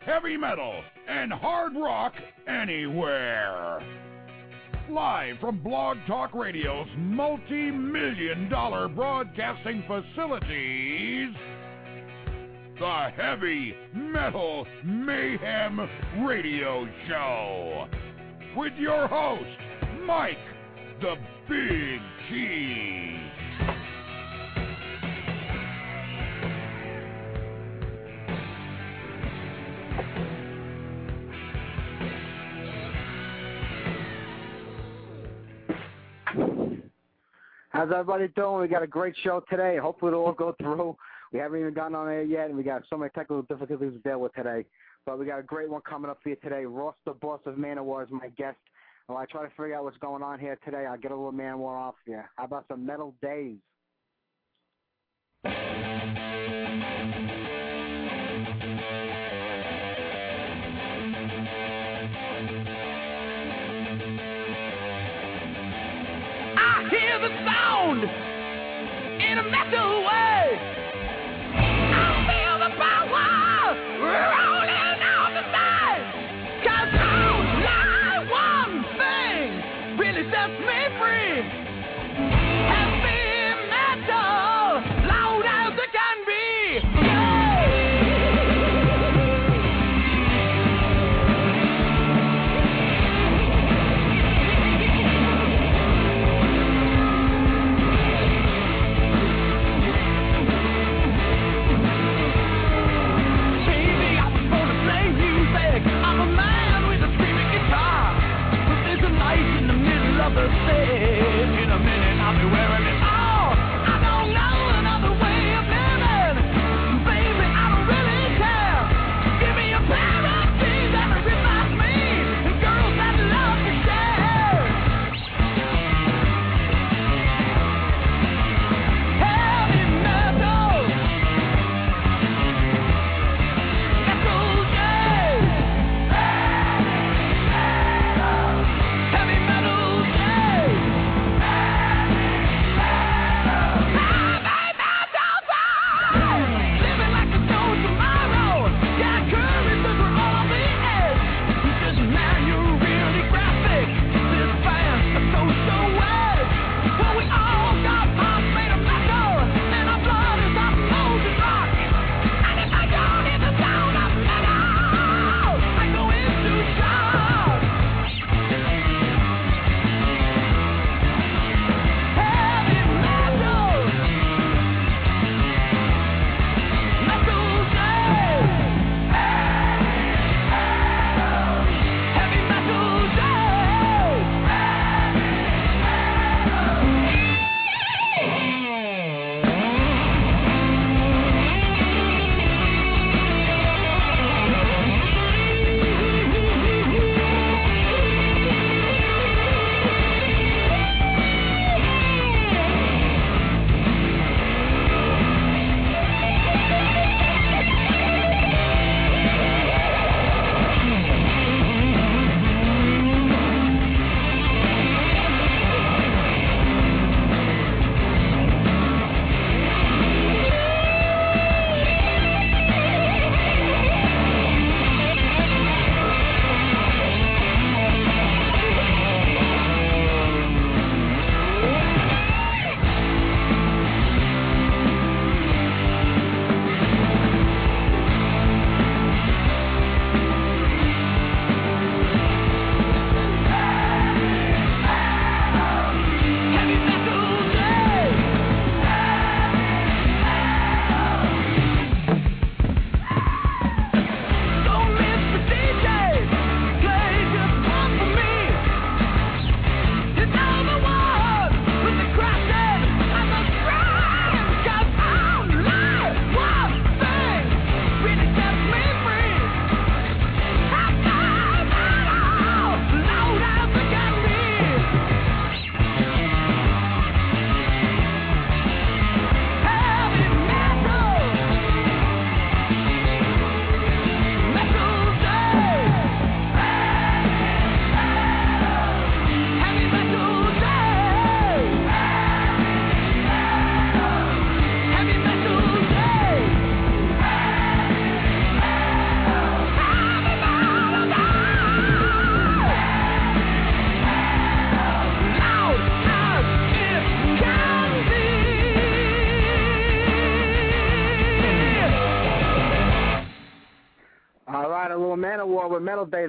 heavy metal and hard rock anywhere. Live from Blog Talk Radio's multi million dollar broadcasting facilities, the Heavy Metal Mayhem Radio Show. With your host, Mike the Big Cheese. How's everybody doing? We got a great show today. Hopefully it'll all go through. We haven't even gotten on air yet, and we got so many technical difficulties to deal with today. But we got a great one coming up for you today. Ross, the boss of Manowar, is my guest. While I try to figure out what's going on here today, I'll get a little Manowar off here. How about some Metal Daze? In a metal way.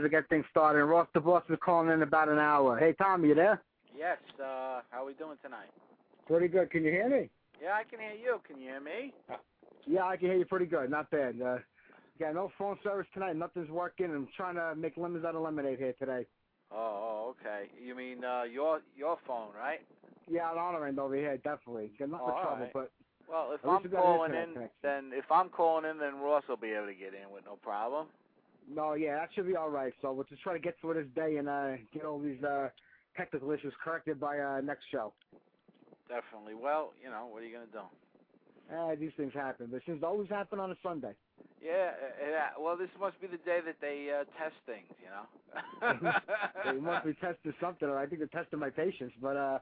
To get things started. Ross the Boss is calling in about an hour. Hey, Tom, you there? Yes, uh, how are we doing tonight? Pretty good. Can you hear me? Yeah, I can hear you. Can you hear me? Yeah, I can hear you pretty good. Not bad. Uh, got no phone service tonight. Nothing's working. I'm trying to make lemons out of lemonade here today. Oh, okay. You mean uh, your your phone, right? Yeah, on our end over here, definitely. Got nothing Oh, trouble, right. but Well, if I'm an calling in, connection. then if I'm calling in, then Ross will be able to get in with no problem. No, yeah, that should be all right. So we'll just try to get through this day and uh, get all these uh, technical issues corrected by uh, next show. Definitely. Well, you know, what are you gonna do? Uh, these things happen, but it seems always happen on a Sunday. Yeah, uh, yeah. Well, this must be the day that they uh, test things, you know. they must be testing something. I think they're testing my patience, but uh,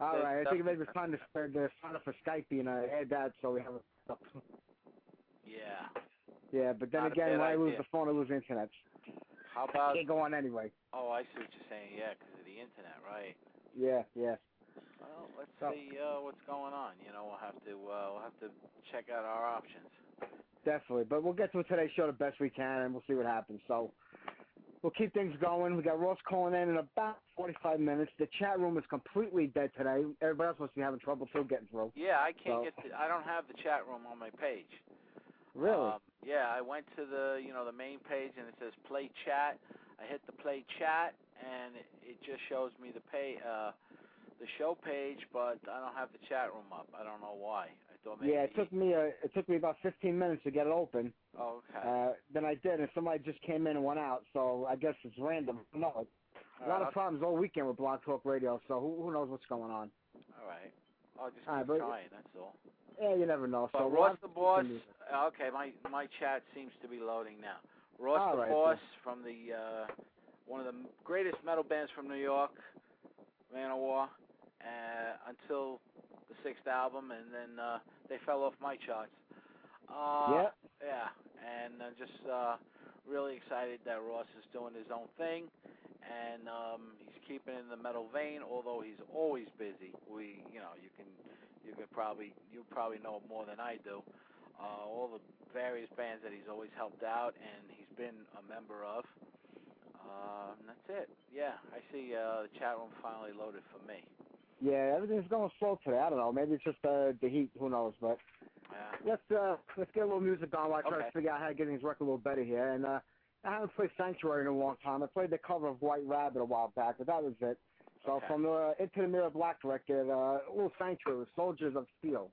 all They right. I think maybe it's time to start to sign up for Skype and uh, add that so we have a. yeah. Yeah, but then Not again, when I lose idea. the phone, I lose the internet. How about? Can't go on anyway. Oh, I see what you're saying. Yeah, because of the internet, right? Yeah, yeah. Well, let's So- see uh, what's going on. You know, we'll have to uh, we'll have to check out our options. Definitely. But we'll get to today's show the best we can, and we'll see what happens. So we'll keep things going. We got Ross calling in in about 45 minutes. The chat room is completely dead today. Everybody else must be having trouble still getting through. Yeah, I can't So- get. The, I don't have the chat room on my page. Really? Um, yeah, I went to the you know the main page and it says play chat. I hit the play chat and it, it just shows me the pay uh the show page, but I don't have the chat room up. I don't know why. I thought maybe. yeah, it took me uh, it took me about 15 minutes to get it open. Oh, okay. Uh, then I did, and somebody just came in and went out. So I guess it's random. No, a lot Uh, of problems all weekend with Blog Talk Radio. So who, who knows what's going on? all right. I'll just All right, keep but- trying. That's all. Yeah, you never know. But so Ross the Boss. uh, Okay, my my chat seems to be loading now. Ross All the right, Boss from the uh, one of the greatest metal bands from New York, Manowar, uh, until the sixth album, and then uh, they fell off my charts. Uh, Yeah. Yeah, and I'm just uh, really excited that Ross is doing his own thing, and um, he's keeping in the metal vein. Although he's always busy, we, you know, you can, you could probably, you probably know more than I do. Uh, all the various bands that he's always helped out, and he's been a member of. Uh, that's it. Yeah, I see uh, the chat room finally loaded for me. Yeah, everything's going slow today. I don't know. Maybe it's just uh, the heat. Who knows? But Yeah. let's uh, let's get a little music on while I try Okay. to figure out how to get things working a little better here. And uh, I haven't played Sanctuary in a long time. I played the cover of White Rabbit a while back, but that was it. So Okay. from the Into the Mirror Black record, uh, a little Sanctuary Soldiers of Steel.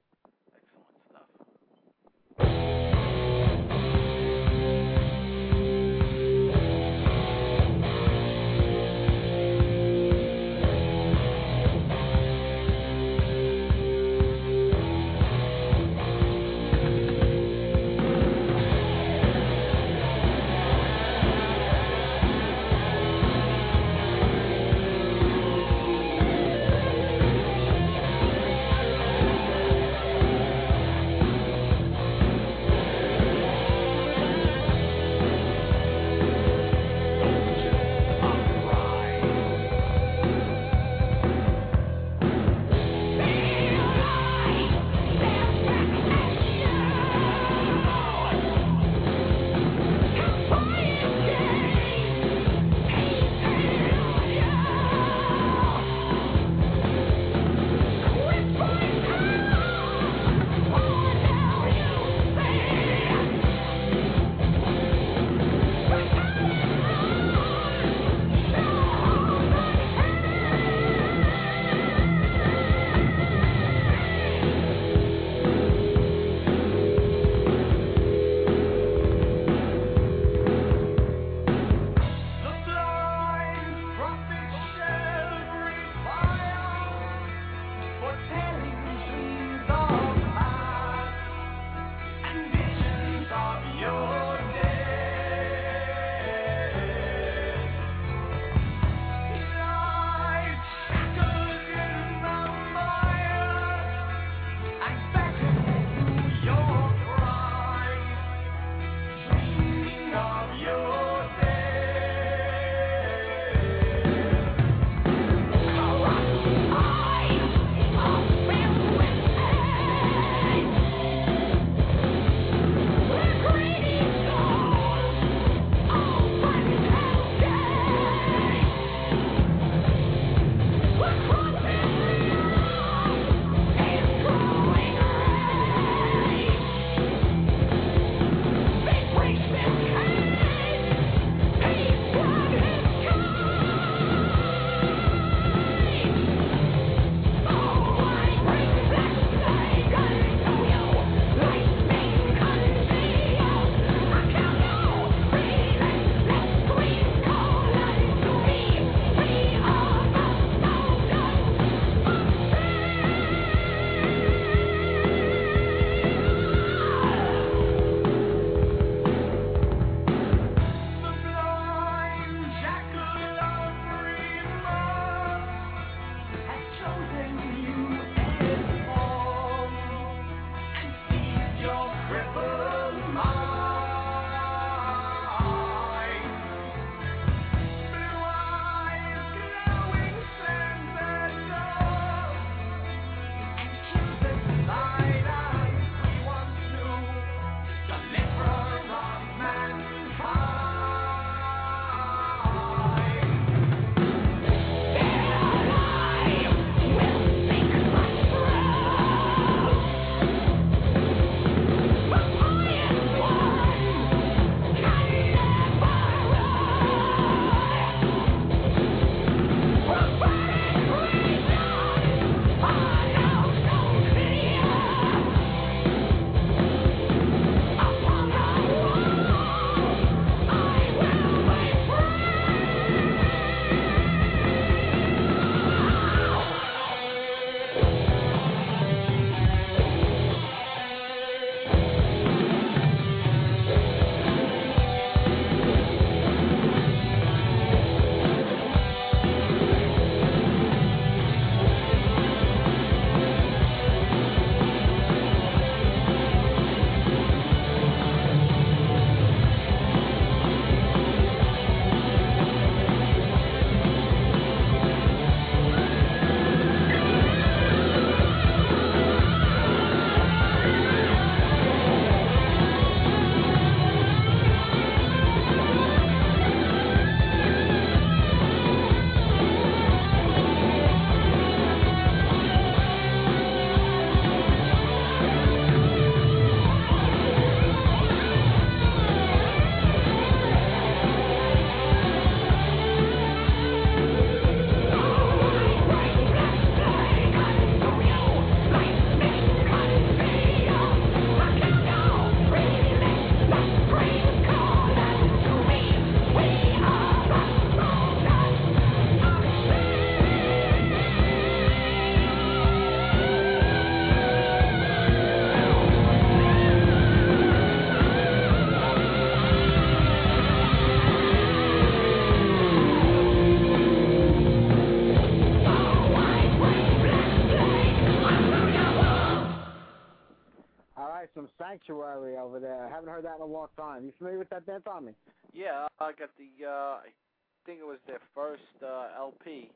Time. You familiar with that band, Tommy? Yeah, I got the. uh I think it was their first uh LP,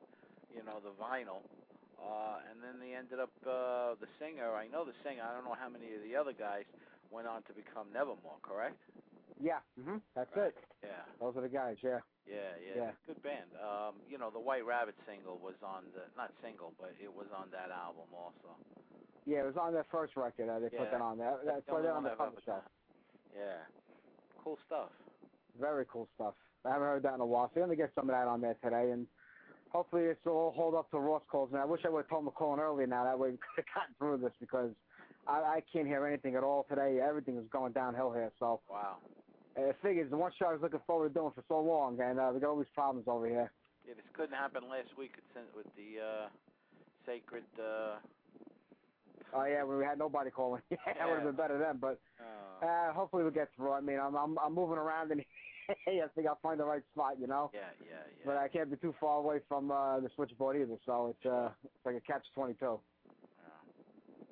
you know, the vinyl. Uh and then they ended up uh the singer, I know the singer, I don't know how many of the other guys went on to become Nevermore, correct? Yeah. Mhm. That's Right. it. Yeah. Those are the guys. Yeah. Yeah, yeah, Yeah. good band. Um, you know, the White Rabbit single was on the not single, but it was on that album also. Yeah, it was on their first record. Uh, they Yeah. put that on there. Why they're on the cover Yeah, cool stuff. Very cool stuff. I haven't heard that in a while, so we're gonna get some of that on there today, and hopefully it's all hold up to Ross calls. And I wish I would have told McCall earlier now. That way we could have gotten through this because I, I can't hear anything at all today. Everything is going downhill here. So Wow. uh, it figures the one show I was looking forward to doing for so long, and uh, we got all these problems over here. Yeah, this couldn't happen last week with with the uh sacred. uh Oh yeah, when we had nobody calling. yeah, that would have been better then. But uh, uh, hopefully we'll get through. I mean, I'm I'm, I'm moving around, and I think I'll find the right spot. You know. Yeah, yeah, yeah. But I can't be too far away from uh, the switchboard either, so it's uh, it's like a catch twenty two.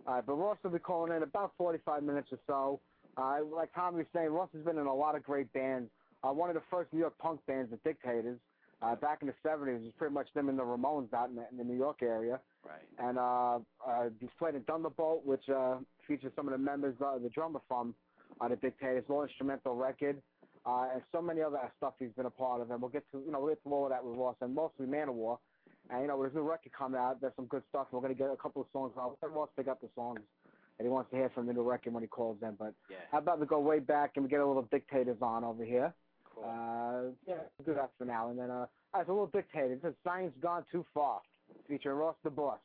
All right, but Ross will be calling in about forty five minutes or so. Uh, like Tommy was saying, Ross has been in a lot of great bands. Uh, one of the first New York punk bands, the Dictators, uh, back in the seventies, was pretty much them and the Ramones out in the, in the New York area. Right. And uh, uh, he's played in Thunderbolt, which uh, features some of the members, uh, the drummer from uh, the Dictators, little instrumental record, uh, and so many other stuff he's been a part of. And we'll get to you know we'll get to all of that with Ross, and mostly Manowar. And you know with his new record coming out, there's some good stuff. We're gonna get a couple of songs. I'll let Ross pick up the songs that he wants to hear from the new record when he calls in. But Yeah. how about we go way back and we get a little Dictators on over here? Cool. Uh, yeah, we'll do that for now. And then uh, as a little Dictators, this Science Gone Too Far, featuring Ross the Boss.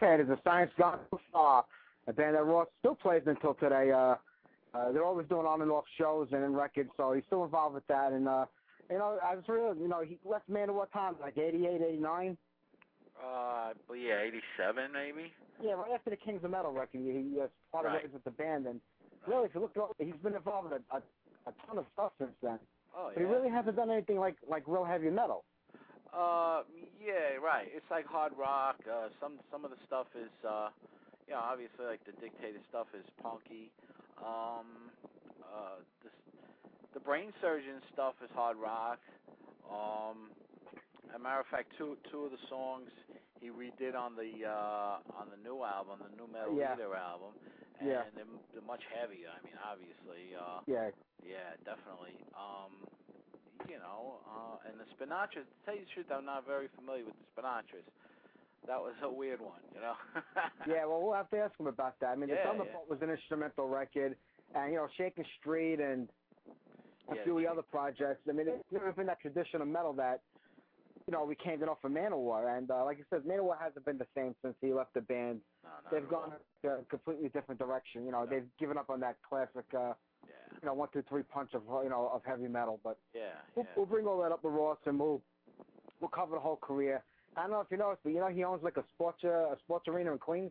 Dictators, the Science Gone Too Far, a band that Ross still plays until today. Uh, uh, they're always doing on and off shows and in records, so he's still involved with that. And uh, you know, I was really, you know, he left Man at what time? Like 88, 89? Uh, yeah, 87 maybe. Yeah, right after the Kings of Metal record, he, he uh, started Right. ways with the band, and really, if you look, at- he's been involved in a, a, a ton of stuff since then. Oh, yeah. But he really hasn't done anything like like real heavy metal. Uh, yeah, right. It's like hard rock. Uh, some some of the stuff is, uh, you know, obviously like the Dictator stuff is punky. Um, uh, the the Brain Surgeon stuff is hard rock. Um, as a matter of fact, two two of the songs he redid on the uh, on the new album, the new Metal Yeah. Leader album, and Yeah. they're, they're much heavier. I mean, obviously. Uh, Yeah, yeah, definitely. Um, you know, uh, and the Spinatras. To tell you the truth, I'm not very familiar with the Spinatras. That was a weird one, you know. yeah. Well, we'll have to ask him about that. I mean, Yeah, the Thunder yeah. Was an instrumental record, and you know, Shakin' Street and a Yeah, few of the other projects. I mean, it's never been that tradition of metal that you know we came off of Manowar, and uh, like I said, Manowar hasn't been the same since he left the band. No, They've gone all. a completely different direction. You know, they've given up on that classic, uh, Yeah, you know, one, two, three punch of you know of heavy metal. But yeah, we'll, yeah. we'll bring all that up with Ross, and we'll we'll cover the whole career. I don't know if you noticed, but you know he owns like a sports uh, a sports arena in Queens,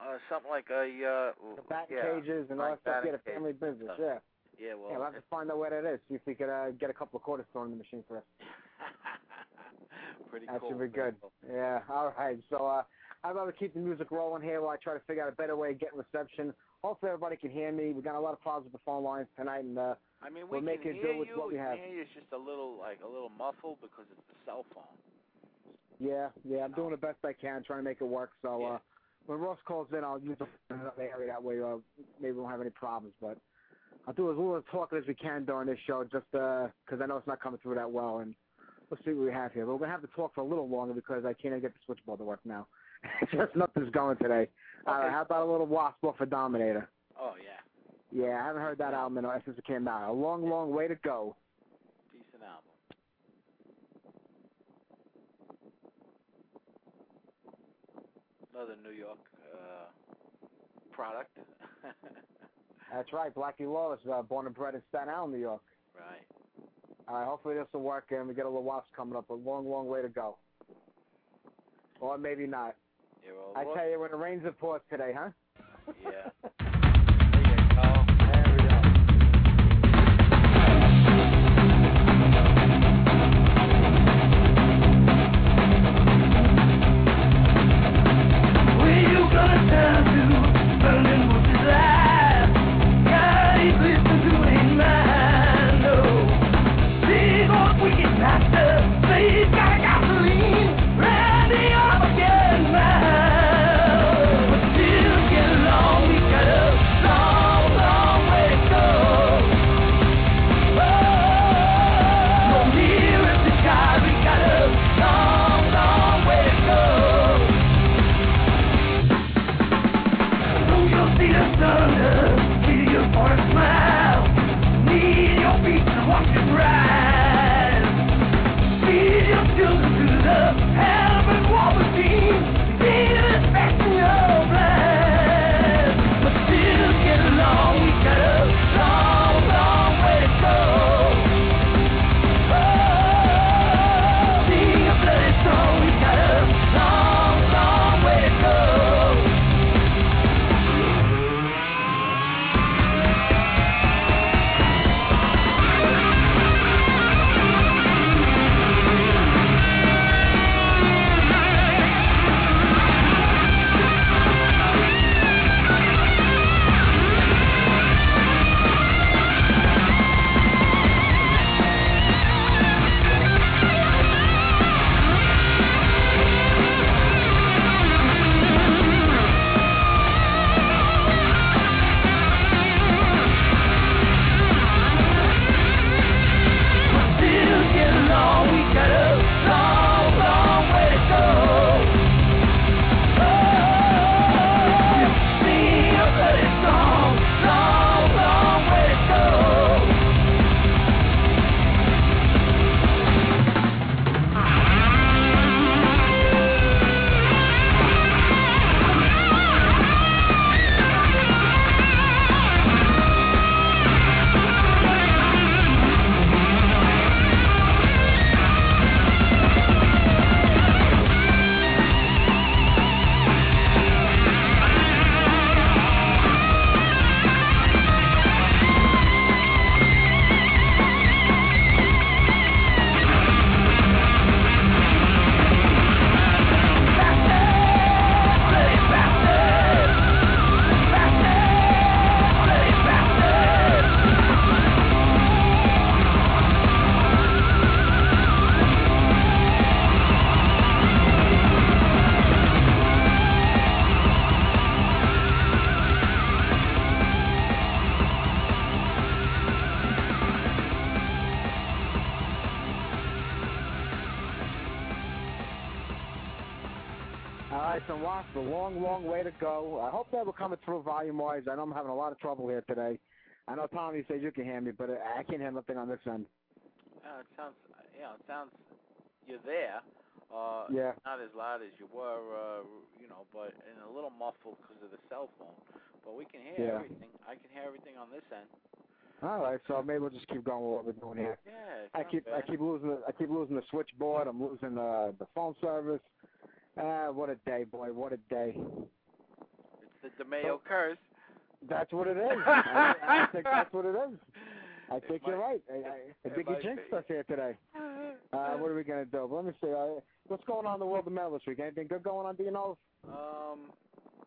Uh, something like a uh, the batting yeah, cages and all like that stuff. Yeah, the family business. stuff. Yeah, Yeah, well, yeah. We'll have to find out where that is. See if we could uh, get a couple of quarters thrown in the machine for us. pretty That cool. should be good. cool. Yeah. All right. So uh, I'd rather keep the music rolling here while I try to figure out a better way of getting reception. Hopefully everybody can hear me. We got a lot of problems with the phone lines tonight, and uh, I mean, we are it do with you. what we have. can hear you. It's just a little like a little muffled because it's the cell phone. yeah, yeah, I'm doing the best I can, trying to make it work. So Yeah. uh, when Ross calls in, I'll use another area that way. Uh, maybe we won't have any problems, but. I'll do as little talking as we can during this show, just because I know it's not coming through that well, and we'll see what we have here. But we're gonna have to talk for a little longer because I can't even get the switchboard to work now. Just nothing's going today. Okay. how about a little Wasp off of Dominator? Oh yeah, Yeah, I haven't heard that album in a- since it came out. A long, long way to go. decent album. Another New York uh, product. That's right, Blackie Lawless, uh, born and bred in Staten Island, New York. right. All right, hopefully this will work and we get a little Wasp coming up. A long, long way to go. Or maybe not. Yeah, well, I tell you, when it rains it pours today, huh? Yeah. through volume-wise. I know I'm having a lot of trouble here today. I know Tommy says you can hear me, but I can't hear nothing on this end. Uh, it sounds, yeah, it sounds. You're there. Uh, Yeah. Not as loud as you were, uh, you know, but and a little muffled because of the cell phone. But we can hear Yeah. everything. I can hear everything on this end. All right, so maybe we'll just keep going with what we're doing here. Yeah. I keep I keep losing the I keep losing the switchboard. I'm losing the the phone service. Ah, what a day, boy! What a day. The DeMayo curse. That's what it is. I, I think that's what it is. I It think you're right. I, I, I think you might jinxed be. us here today. Uh, what are we gonna do? Let me see. Uh, what's going on in the world of metal this week? Anything good going on? Do you know? Um,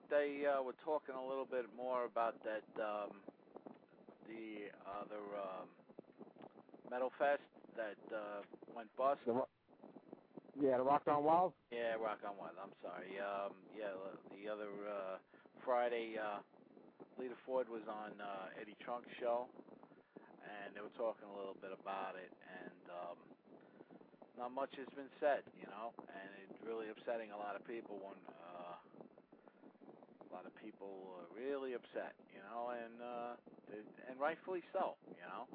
they uh, were talking a little bit more about that um, the other um, Metal Fest that uh, went bust. The, ro- yeah, the Rock on Wild. Yeah, Rock on Wild. I'm sorry. Um, yeah, the other uh, Friday, uh, Lita Ford was on uh, Eddie Trunk's show, and they were talking a little bit about it, and um, not much has been said, you know, and it's really upsetting a lot of people when uh, a lot of people are really upset, you know, and uh, they, and rightfully so, you know.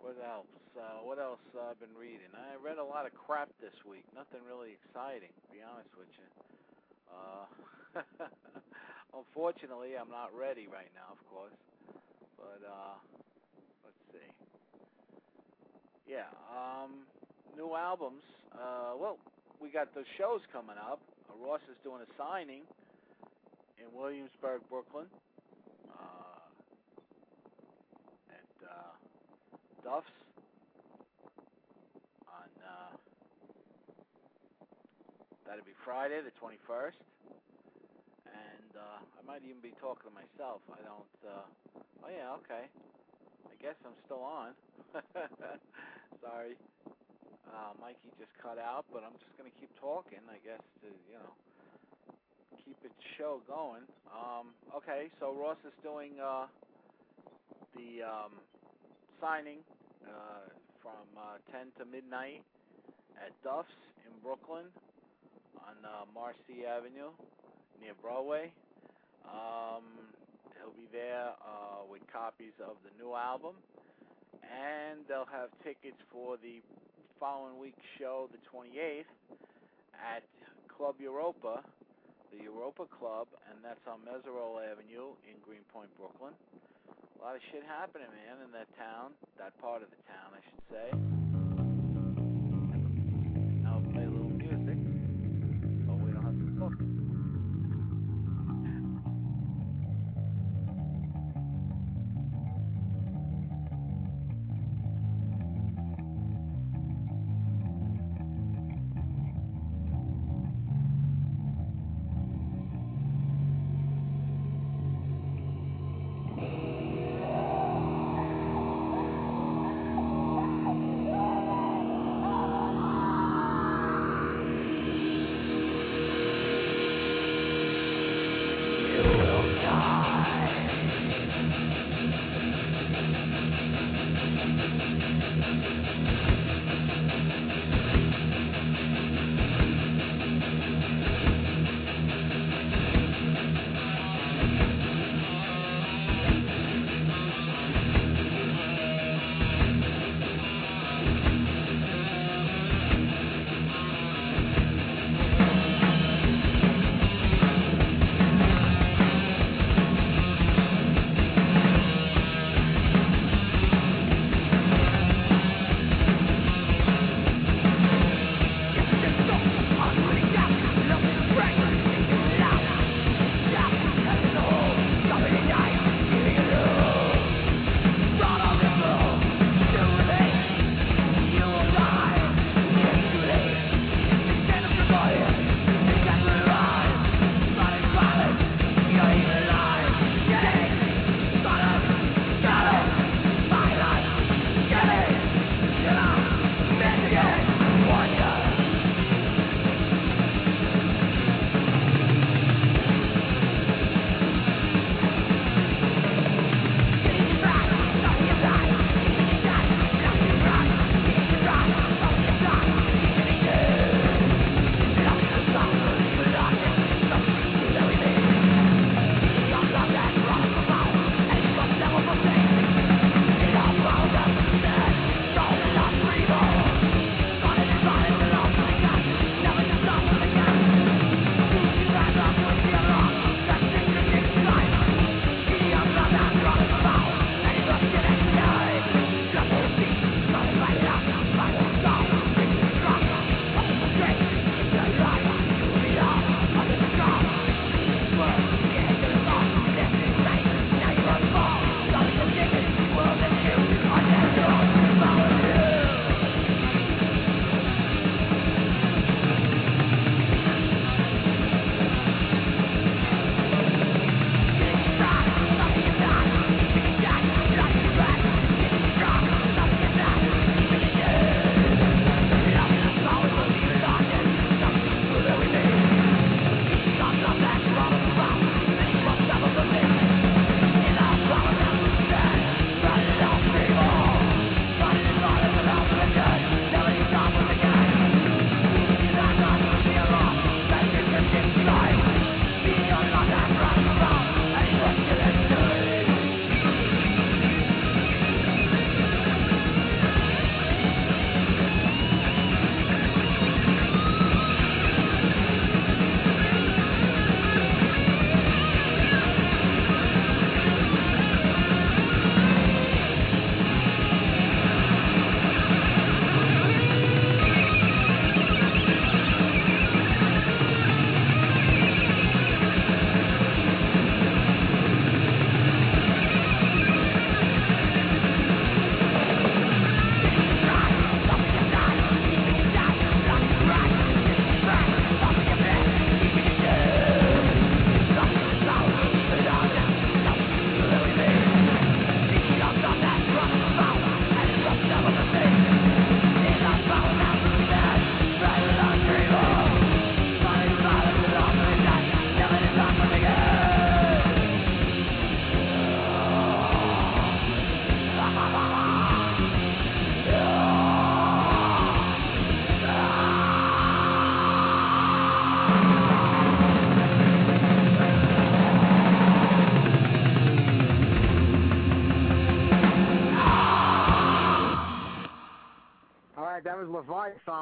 What else? Uh, what else I've been reading? I read a lot of crap this week. Nothing really exciting, to be honest with you. Uh, unfortunately, I'm not ready right now, of course. But uh, let's see. Yeah, um, new albums. Uh, well, we got the shows coming up. Uh, Ross is doing a signing in Williamsburg, Brooklyn. Uh, at uh, Duff's on uh, that'll be Friday the 21st, and uh, I might even be talking to myself. I don't. Uh, oh yeah, okay. I guess I'm still on. Sorry, uh, Mikey just cut out, but I'm just gonna keep talking. I guess to you know keep it show going. Um, okay, so Ross is doing uh, the um, signing uh, from uh, 10 to midnight at Duff's in Brooklyn on uh, Marcy Avenue near Broadway. Um, he'll be there uh, with copies of the new album, and they'll have tickets for the following week's show, the 28th, at Club Europa, the Europa Club, and that's on Meserole Avenue in Greenpoint, Brooklyn. A lot of shit happening, man, in that town, that part of the town, I should say. I'll play a little music, but we don't have to talk.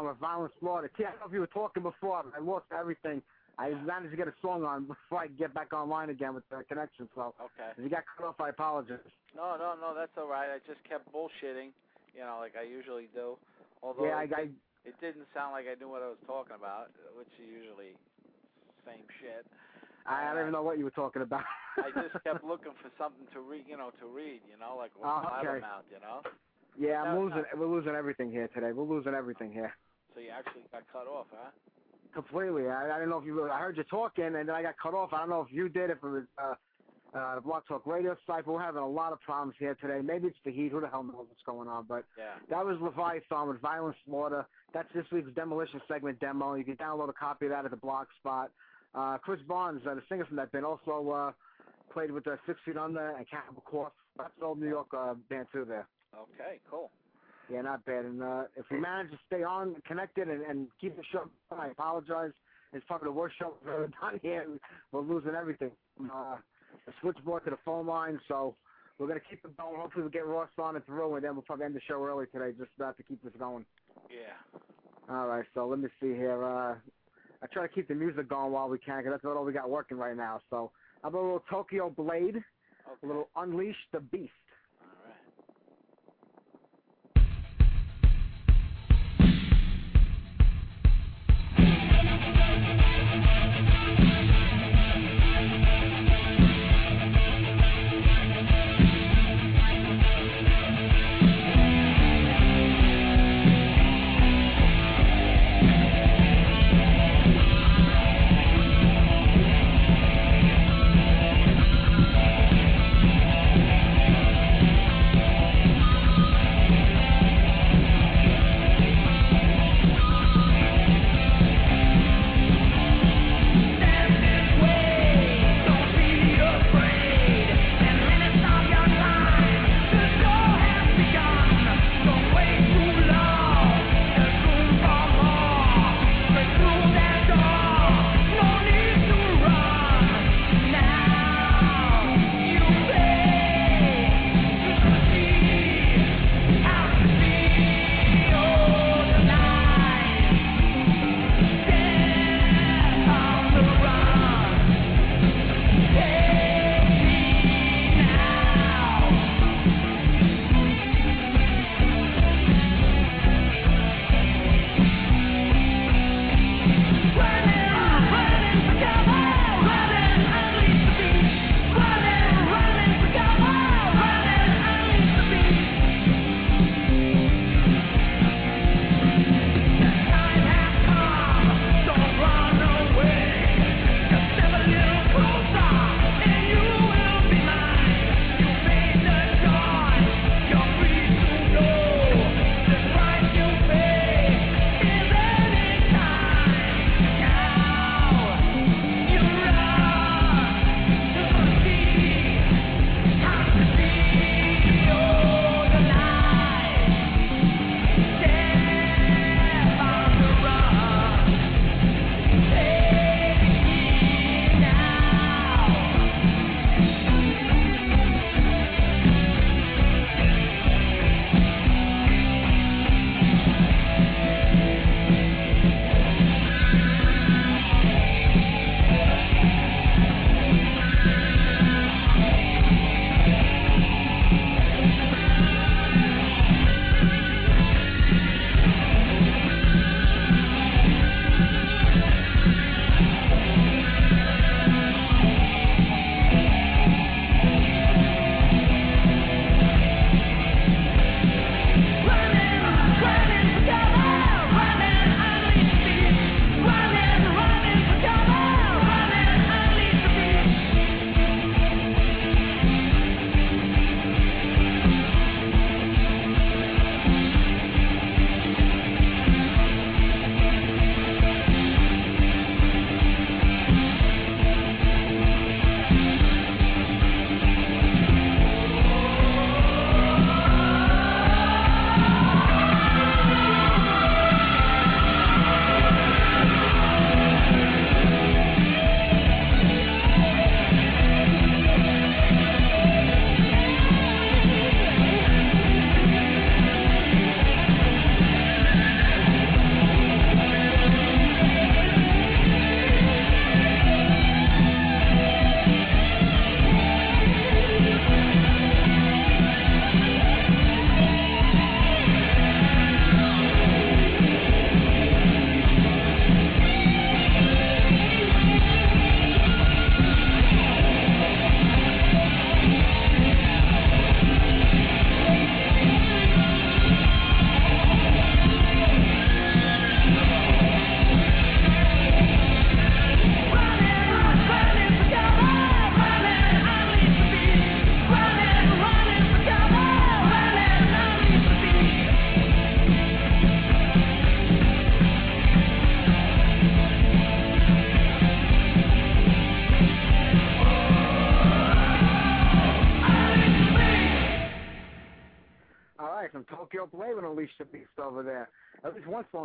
With Violent Slaughter. See, I don't know if you were talking before, but I lost everything. I managed to get a song on before I get back online again with the connection. So Okay. if you got cut off, I apologize. No, no, no, that's all right. I just kept bullshitting, you know, like I usually do. Although yeah, I, it, I it didn't sound like I knew what I was talking about, which is usually same shit. I don't even know what you were talking about. I just kept looking for something to read, you know, to read, you know, like Oh, okay. You know. yeah, I'm losing. We're losing everything here today. We're losing everything here. So you actually got cut off, huh? Completely. I, I don't know if you. I heard you talking, and then I got cut off. I don't know if you did. If it was uh, uh, the Blog Talk Radio site, but we're having a lot of problems here today. Maybe it's the heat. Who the hell knows what's going on? But Yeah. that was Leviathan with Violent Slaughter. That's this week's Demolition segment demo. You can download a copy of that at the blog spot. Uh, Chris Barnes, uh, the singer from that band, also uh, played with uh, Six Feet Under and Cannibal Corpse. That's an old New York uh, band too. There. Okay, cool. Yeah, not bad. And uh, if we manage to stay on, connected, and, and keep the show, going, I apologize. It's probably the worst show we've ever done here. We're losing everything. Uh, the switchboard to the phone line, so we're gonna keep it going. Hopefully, we'll get Ross on and through, and then we'll probably end the show early today, just about to keep this going. Yeah. All right, so let me see here. Uh, I try to keep the music going while we can, because that's all we got working right now. So, how about a little Tokyo Blade, a little Unleash the Beast.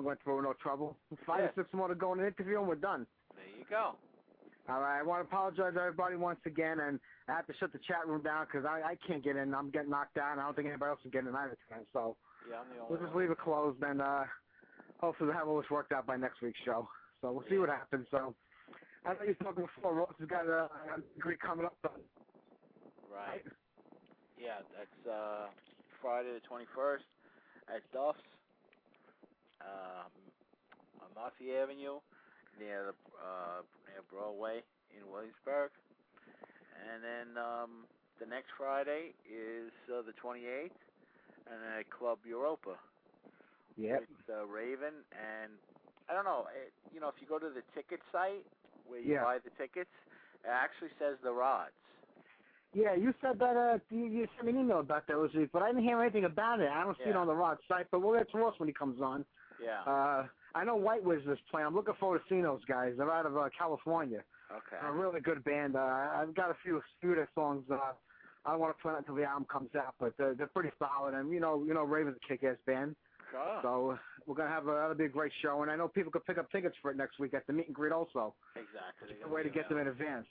Song went through no trouble. Five Yeah. or six more to go in an interview, and we're done. There you go. All right, I want to apologize to everybody once again, and I have to shut the chat room down because I, I can't get in. I'm getting knocked out, I don't think anybody else is getting in either tonight. So Yeah, I'm the only we'll just leave it closed, and uh, hopefully we'll have all this worked out by next week's show. So we'll see what happens. So I know you were talking before. Ross has got a, a degree coming up. Right. Yeah, that's uh, Friday the 21st at Duff's, um, on Marcy Avenue, near the uh, near Broadway in Williamsburg. And then um, the next Friday is uh, the 28th, and at Club Europa Yep. with uh, Raven. And I don't know, it, you know, if you go to the ticket site where you Yeah. buy the tickets, it actually says the rods. Yeah, you said that. Uh, you, you sent me an email about that this week, but I didn't hear anything about it. I don't see it on the Rod site, but we'll get to Ross when he comes on. Yeah. Uh, I know White Wiz is playing. I'm looking forward to seeing those guys. They're out of uh, California. okay. A really good band. Uh, I've got a few few of their songs. Uh, I don't want to play it until the album comes out, but they're, they're pretty solid. And you know, you know, Raven's a kick-ass band. Sure. So we're gonna have a, that'll be a great show. And I know people could pick up tickets for it next week at the meet and greet also. Exactly. It's a way to get them in advance.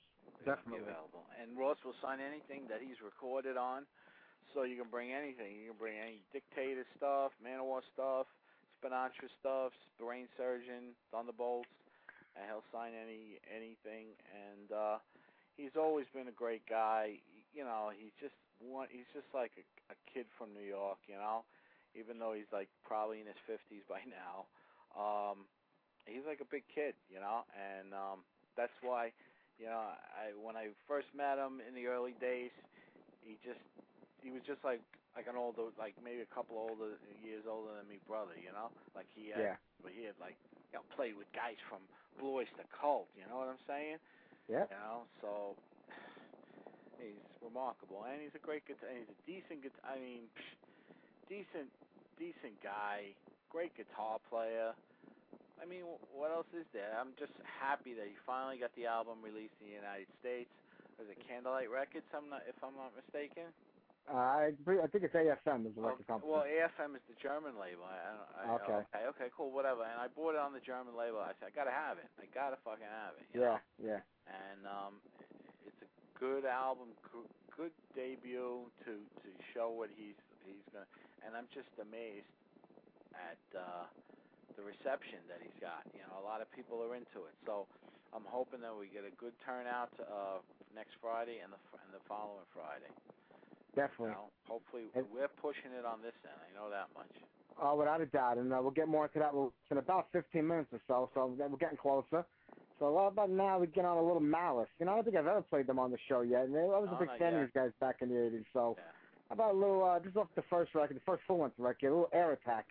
They're Definitely. available. And Ross will sign anything that he's recorded on, so you can bring anything. You can bring any Dictator stuff, Manowar stuff, Spinatra stuff, Brain Surgeon, Thunderbolts, and he'll sign any anything. And uh he's always been a great guy. You know, he's just one. He's just like a, a kid from New York. You know, even though he's like probably in his fifties by now. Um, he's like a big kid. You know, and um, that's why you know, I when I first met him in the early days, he just he was just like like an older like maybe a couple older years older than me brother, you know? Like he had Yeah. but he had like you know, played with guys from Blue Oyster Cult, you know what I'm saying? Yeah. You know, so he's remarkable and he's a great guitar he's a decent guitar I mean psh, decent decent guy, great guitar player. I mean, what else is there? I'm just happy that he finally got the album released in the United States. Was it Candlelight Records? I'm not, if I'm not mistaken. Uh, I agree- I think it's AFM is the record Okay, company. Well, AFM is the German label. I, I, Okay. okay. Okay. Cool. Whatever. And I bought it on the German label. I said, I gotta have it. I gotta fucking have it. Yeah, Know? yeah. And um, it's a good album, good, good debut to to show what he's he's gonna. And I'm just amazed at uh, the reception that he's got. You know, a lot of people are into it. So I'm hoping that we get a good turnout uh, next Friday and the and the following Friday. Definitely. You know, hopefully And- we're pushing it on this end. I know that much. Oh, without a doubt, and uh, we'll get more into that in about 15 minutes or so. So we're getting closer. So uh, about now we get on a little malice. You know, I don't think I've ever played them on the show yet, and I was No, a big fan of these guys back in the 80s. So Yeah. how about a little? Uh, this is off the first record, the first full length record, a little Air Attack.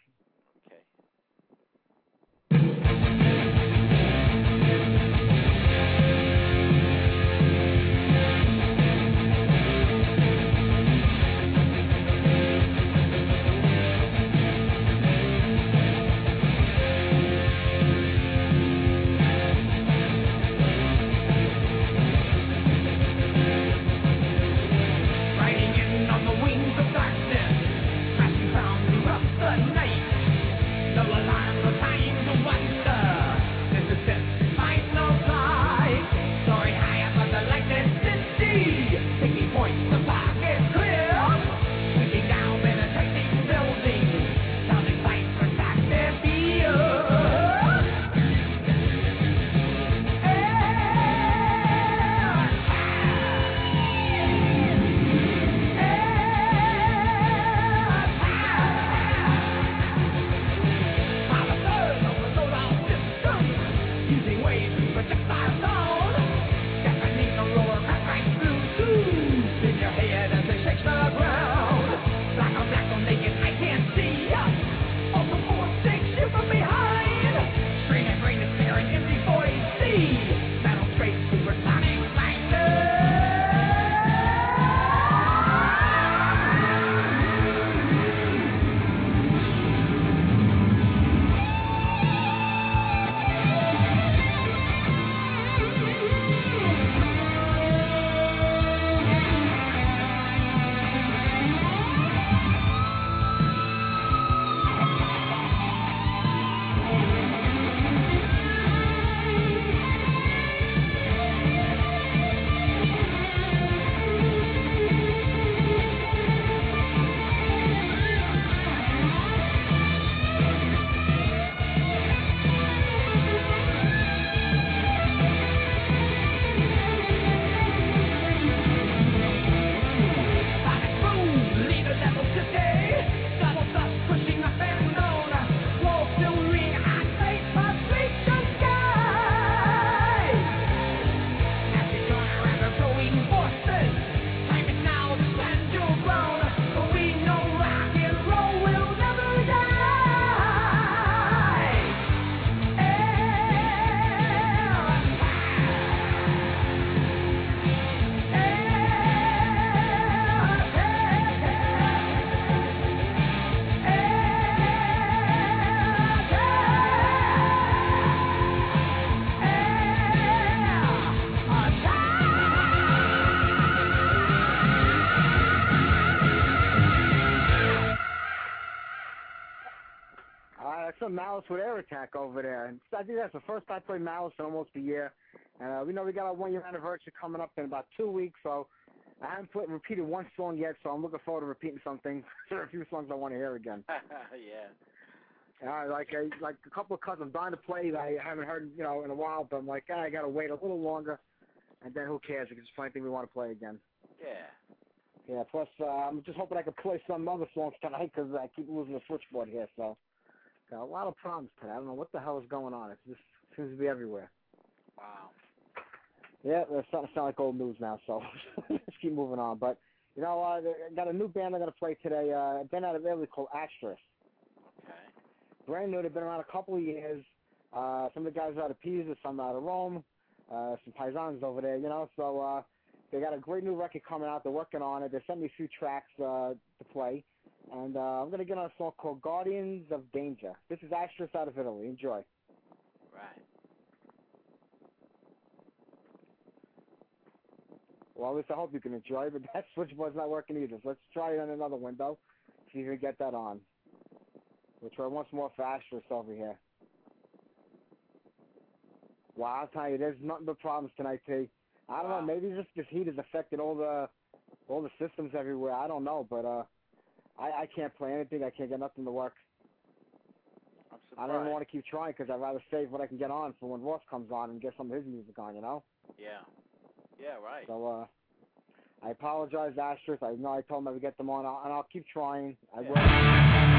With Air Attack over there. And I think that's the first time I played Malice in almost a year. And uh, we know we got our one year anniversary coming up in about two weeks, so I haven't played, repeated one song yet, so I'm looking forward to repeating something. there are a few songs I want to hear again. yeah. Uh, like I, like a couple of cuts I'm dying to play that I haven't heard you know in a while, but I'm like ah, I gotta wait a little longer, and then who cares? It's the only thing we want to play again. Yeah. Yeah. Plus, uh, I'm just hoping I can play some other songs tonight because I keep losing the switchboard here. So got a lot of problems today. I don't know what the hell is going on. It just seems to be everywhere. Wow. Yeah, they're starting to sound like old news now. So let's keep moving on. But you know, uh, I got a new band I'm gonna play today. Uh, a band out of Italy called Asterisk. Okay. brand new. They've been around a couple of years. Uh, some of the guys are out of Pisa, some out of Rome, uh, some paisans over there, you know. So uh, they got a great new record coming out. They're working on it. They sent me a few tracks uh, to play, and uh, I'm gonna get on a song called Guardians of Danger. This is Asterisk out of Italy. Enjoy. Right. Well, at least I hope you can enjoy. But that switchboard's not working either. So let's try it on another window. See if we can get that on. We'll try once more for Asterisk over here. Wow, I'll tell you, there's nothing but problems tonight, T. I don't Wow. know, maybe just this heat has affected all the all the systems everywhere. I don't know, but uh I I can't play anything. I can't get nothing to work. I'm I don't even want to keep trying because I'd rather save what I can get on for when Ross comes on and get some of his music on, you know? Yeah. Yeah, right. So uh I apologize, Asterisk. I know I told him I would get them on, I'll, and I'll keep trying. I will.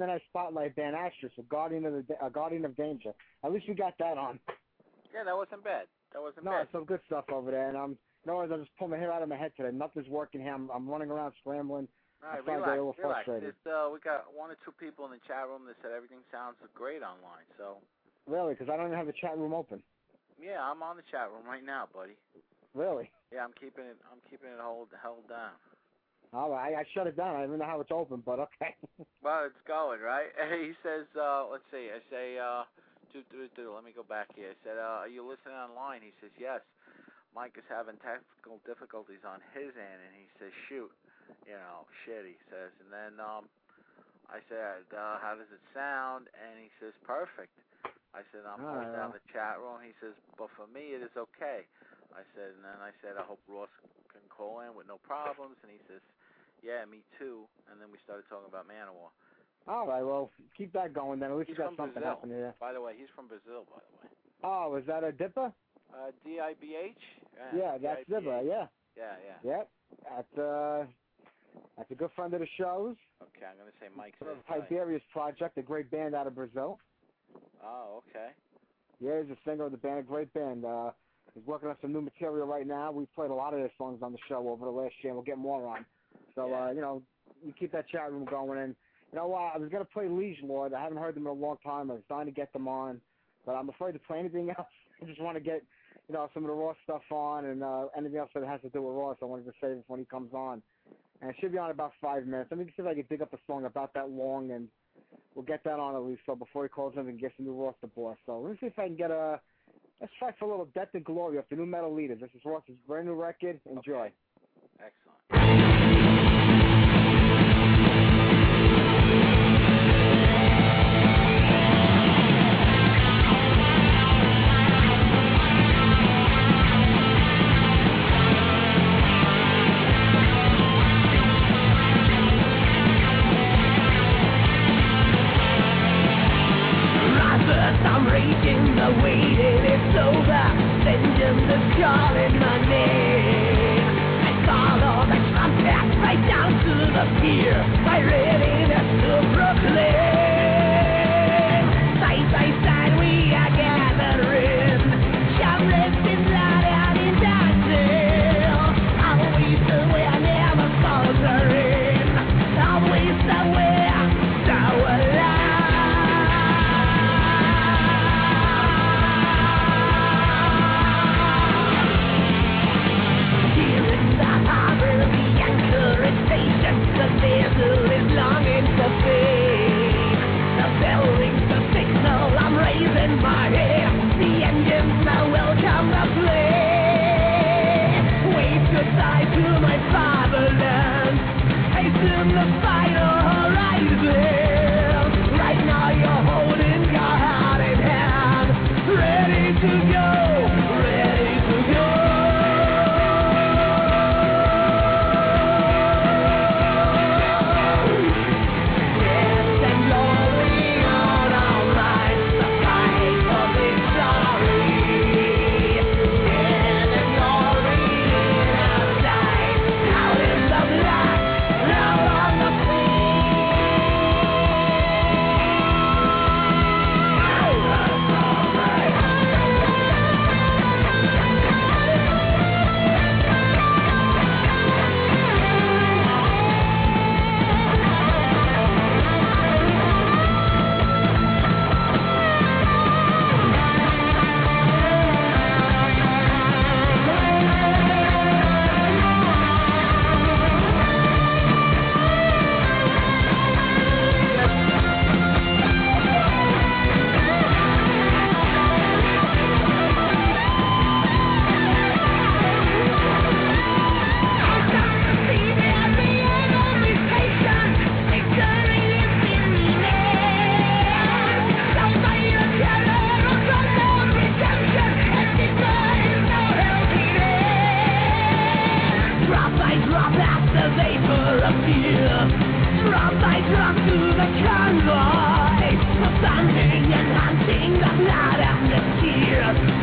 It was a Sunday night spotlight band, Asterisk, a Guardian of the uh, Guardian of Danger. At least we got that on. Yeah, that wasn't bad. That wasn't No, bad. No, some good stuff over there, and I'm. No worries, I just pulled my hair out of my head today. Nothing's working here. I'm, I'm running around scrambling. All right, relax, a little relax. frustrated. Uh, we got one or two people in the chat room that said everything sounds great online. So Really, because I don't even have the chat room open. yeah, I'm on the chat room right now, buddy. Really. Yeah, I'm keeping it. I'm keeping it hold held down. All right, I, I shut it down. I don't know how it's open, but okay. Well, it's going right. He says, uh, let's see. I say, uh, do, do, do. Let me go back here. I said, uh, are you listening online? He says, yes. Mike is having technical difficulties on his end, and he says, shoot, you know, shit. He says, and then um, I said, uh, how does it sound? And he says, perfect. I said, I'm right, down the chat room. He says, but for me, it is okay. I said, and then I said, I hope Ross can call in with no problems. And he says, yeah, me too. And then we started talking about Manowar. All right, well, keep that going then. At least He's you got something Brazil. happening here. By the way, he's from Brazil, by the way. Oh, is that a dipper? Uh, D-I-B-H? Yeah, that's D-I-B-H. Zibba. Yeah, Yeah, yeah. yep. That's uh, that's a good friend of the show's. Okay, I'm going to say Mike's. Says Tiberius Project, a great band out of Brazil. Oh, okay. Yeah, he's a singer of the band, a great band. Uh, he's working on some new material right now. We've played a lot of their songs on the show over the last year, and we'll get more on. So, uh, you know, you keep that chat room going. And, you know, uh, I was going to play Liege Lord. I haven't heard them in a long time. I was trying to get them on, but I'm afraid to play anything else. I just want to get, you know, some of the Raw stuff on and uh, anything else that has to do with Ross. I wanted to save it when he comes on. And it should be on about five minutes. Let me see if I can dig up a song about that long, and we'll get that on at least. So before he calls in and gets the new Ross the Boss. So let me see if I can get a. Let's try for a little Death and Glory off the new Metal leader. This is Ross's brand new record. Enjoy. Excellent.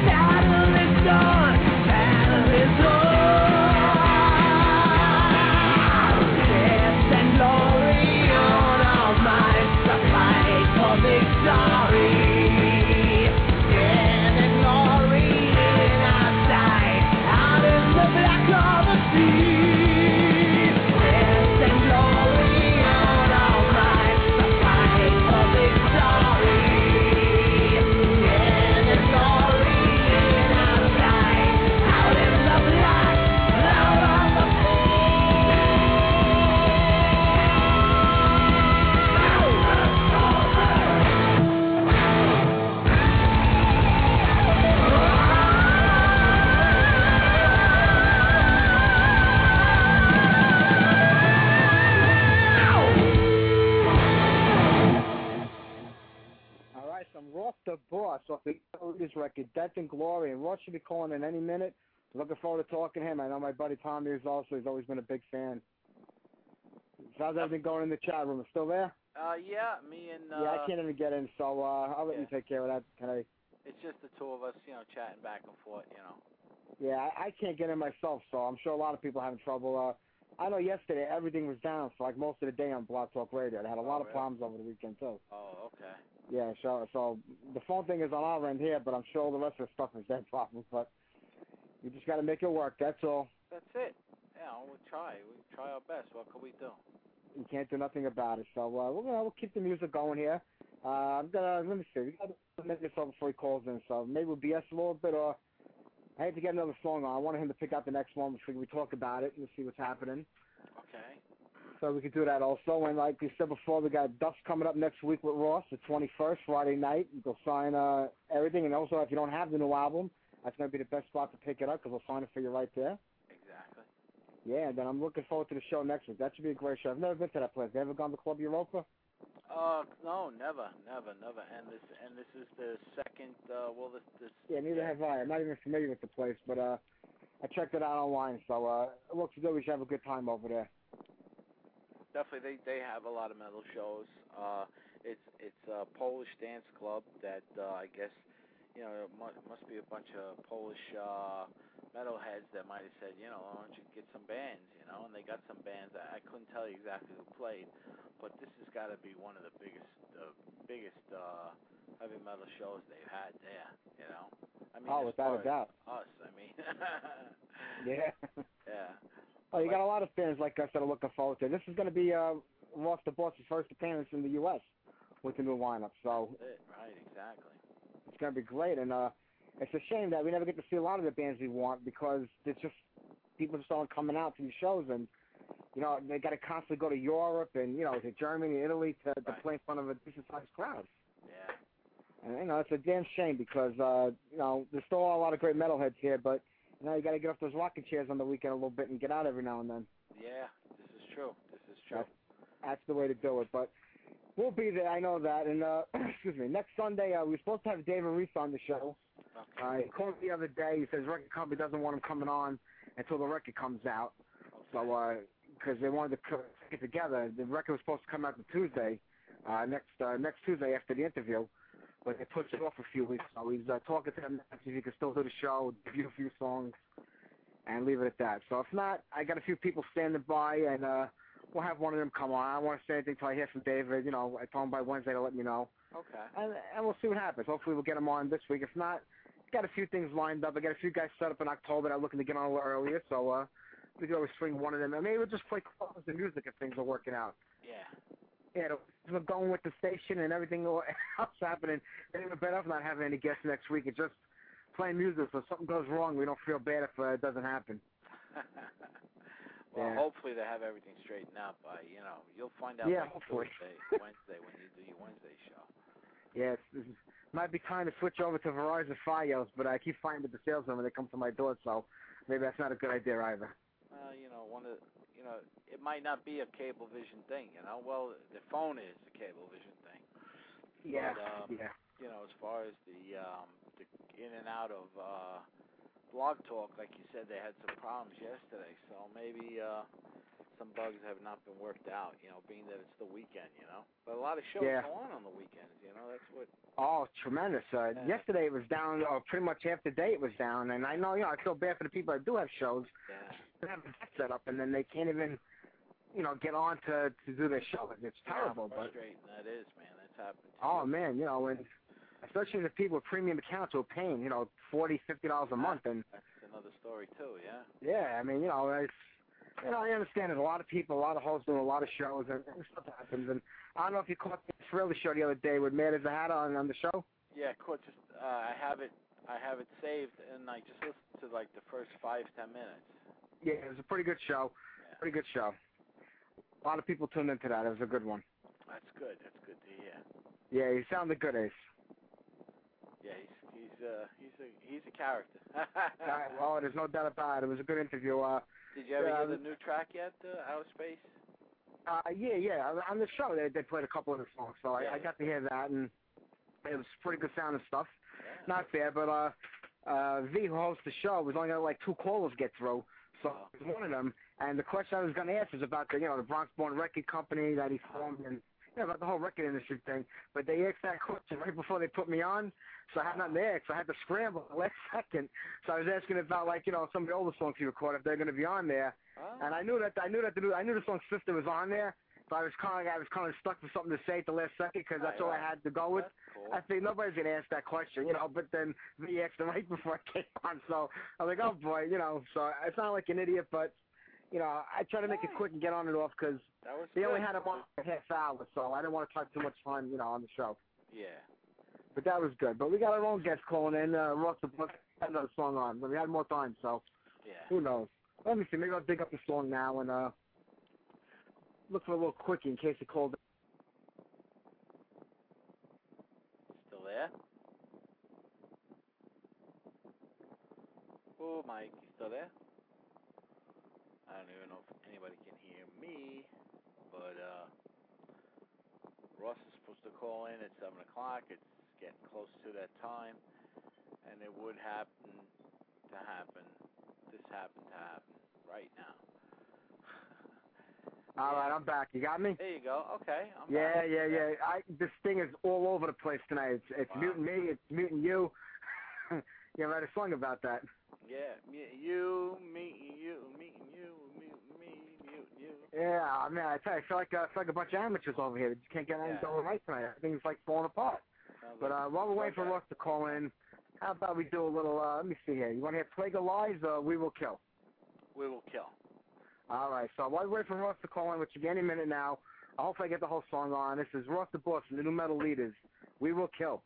Battle is done. Battle is on death and glory. And Ross should be calling in any minute. Looking forward to talking to him. I know my buddy Tommy is also. He's always been a big fan. So how's everything going in the chat room? Still there? Uh, yeah, me and uh, yeah, I can't even get in, so uh, I'll let yeah. you take care of that Can I? it's just the two of us, you know, chatting back and forth, you know. Yeah, I, I can't get in myself, so I'm sure a lot of people are having trouble. Uh, I know yesterday everything was down for like most of the day on Blog Talk Radio. They had a lot Oh, of really? problems over the weekend too. Oh, okay. Yeah, so so the phone thing is on our end here, but I'm sure all the rest of the stuff is their problems. But you just got to make it work. That's all. That's it. Yeah, we'll try. we'll try our best. What can we do? You can't do nothing about it. So uh, we're gonna we'll keep the music going here. Uh, I'm gonna let me see. We got a minute or so before he calls in, so maybe we'll BS a little bit, or I hate to get another song on. I wanted him to pick out the next one before we talk about it and see what's happening. Okay. So we could do that also. And like we said before, we got Duff's coming up next week with Ross, the 21st, Friday night. We'll sign uh, everything. And also, if you don't have the new album, that's going to be the best spot to pick it up because we'll sign it for you right there. Exactly. Yeah, and then I'm looking forward to the show next week. That should be a great show. I've never been to that place. Have you ever gone to Club Europa? Uh, no, never, never, never. And this, and this is the second. Uh, well, this, this. Yeah, neither have I. I'm not even familiar with the place, but uh, I checked it out online. So uh, it looks as though we should have a good time over there. Definitely, they they have a lot of metal shows. Uh, it's it's a Polish dance club that uh, I guess you know it must, be a bunch of Polish uh, metalheads that might have said, you know, why don't you get some bands, you know? And they got some bands. I, I couldn't tell you exactly who played, but this has got to be one of the biggest uh, biggest uh, heavy metal shows they've had there. You know, I mean, Oh, without a doubt. Us, I mean, Yeah. yeah. Oh, you got a lot of fans, like I said, are looking forward to. This is going to be uh, Ross the Boss's first appearance in the U.S. with the new lineup, so That's it, right? Exactly. It's going to be great. And uh, it's a shame that we never get to see a lot of the bands we want because it's just people just aren't coming out to these shows, and you know they got to constantly go to Europe and you know to Germany, Italy to, to Right. play in front of a decent sized crowd. Yeah. And you know it's a damn shame because uh, you know there's still a lot of great metalheads here, but you know you got to get off those rocking chairs on the weekend a little bit and get out every now and then. Yeah. This is true. This is true. That's the way to do it. But we'll be there. I know that. And uh, excuse me. Next Sunday, uh, we were supposed to have David Reece on the show. Okay. Uh, he called the other day. He says record company doesn't want him coming on until the record comes out. So, uh 'cause they wanted to get together, the record was supposed to come out the Tuesday, uh, next uh, next Tuesday after the interview, but they pushed it off a few weeks. So he's uh, talking to them to see if he can still do the show, review a few songs, and leave it at that. So if not, I got a few people standing by, and uh, we'll have one of them come on. I don't want to say anything until I hear from David. You know, I told him by Wednesday to let me know, Okay. and, and we'll see what happens. Hopefully, we'll get him on this week. If not, got a few things lined up. I got a few guys set up in October that I'm looking to get on a little earlier, so uh, we can always swing one of them. And maybe we'll just play close the music if things are working out. Yeah. Yeah, we're going with the station and everything else happening. It ain't better off not having any guests next week. It's just playing music. So if something goes wrong, we don't feel bad if uh, it doesn't happen. well, Yeah. hopefully they have everything straightened out by you know you'll find out Yeah, hopefully. Wednesday when you do your Wednesday show. Yeah, it's, it's, might be time to switch over to Verizon Fios, but I keep finding the salesman when they come to my door, so maybe that's not a good idea either. Uh, you know, one of you know it might not be a Cablevision thing. You know, well the phone is a Cablevision thing. Yeah, But, um, yeah. You know, as far as the um, the in and out of uh, blog talk, like you said, they had some problems yesterday. So maybe uh, some bugs have not been worked out. You know, being that it's the weekend. You know, but a lot of shows Yeah. go on on the weekends. You know, that's what. Oh, tremendous. Uh, Yeah. Yesterday it was down, or pretty much half the day it was down, and I know, you know, I feel bad for the people that do have shows. Yeah. They have set up, and then they can't even, you know, get on to, to do their show. It's terrible, How but that is, man. That's happened. To Oh man, you know, and especially the people with premium accounts who are paying, you know, forty, fifty dollars a month, and That's another story too. Yeah. yeah, I mean, you know, it's, you know, I understand there's a lot of people, a lot of hosts doing a lot of shows, and, and stuff happens. And I don't know if you caught the Thriller show the other day with Matt Zahata on on the show. Yeah, cool. Just uh, I have it. I have it saved, and I just listened to like the first five ten minutes. Yeah, it was a pretty good show, Yeah. pretty good show. A lot of people tuned into that. It was a good one. That's good. That's good to hear. Yeah, he sounded good, Ace. Yeah, he's he's uh he's a he's a character. Uh, oh, there's no doubt about it. It was a good interview. Uh, Did you ever yeah, hear the um, new track yet? Uh, Outer Space. Uh, yeah, yeah. On the show, they they played a couple of the songs, so I, Yeah, I got to hear that, and It was pretty good sound and stuff. Not bad, but uh, uh, V, who hosts the show, was only got like two callers get through. So I was one of them. And the question I was going to ask was about the, you know, the Bronx Born Record Company that he formed and you know, about the whole record industry thing. But they asked that question right before they put me on, so I had nothing to ask. So I had to scramble at the last second. So I was asking about like, you know, some of the older songs he recorded if they're going to be on there. And I knew that I knew that the, I knew the song Sister was on there. So I was kind of I was kind of stuck for something to say at the last second because that's all I had to go with. I think nobody's gonna ask that question, you know. But then he asked it right before I came on, so I was like, oh boy, you know. So I sound like an idiot, but you know, I try to make it quick and get on and off because they only had him on a half hour, so I didn't want to talk too much time, you know, on the show. Yeah. But that was good. But we got our own guest calling in, uh, Ross the Boss, had another song on, but we had more time, so Yeah. who knows? Let me see. Maybe I'll dig up the song now and uh look for a little quickie in case it called. Still there? Oh, Mike, you still there? I don't even know if anybody can hear me, but uh, Ross is supposed to call in at seven o'clock. It's getting close to that time, and it would happen to happen. This happened to happen right now. All right, I'm back. You got me? There you go. Okay. I'm Yeah, back. yeah, yeah. I this thing is all over the place tonight. It's it's Wow. muting me. It's muting you. yeah, I write a song about that. Yeah, me, you, me, you, me, you, you. Yeah, I mean, I tell you, I feel like uh, I feel like a bunch of amateurs over here. Just can't get anything Yeah. going right tonight. Everything's like falling apart. Sounds But uh, while we're waiting for. Ross to call in, how about we do a little? uh Let me see here. You want to hear Plague of Lies? Or we will kill. we will kill. All right. So while we wait for Ross to call in, which will be any minute now, I hope I get the whole song on. This is Ross the Boss from the New Metal Leaders. We will kill.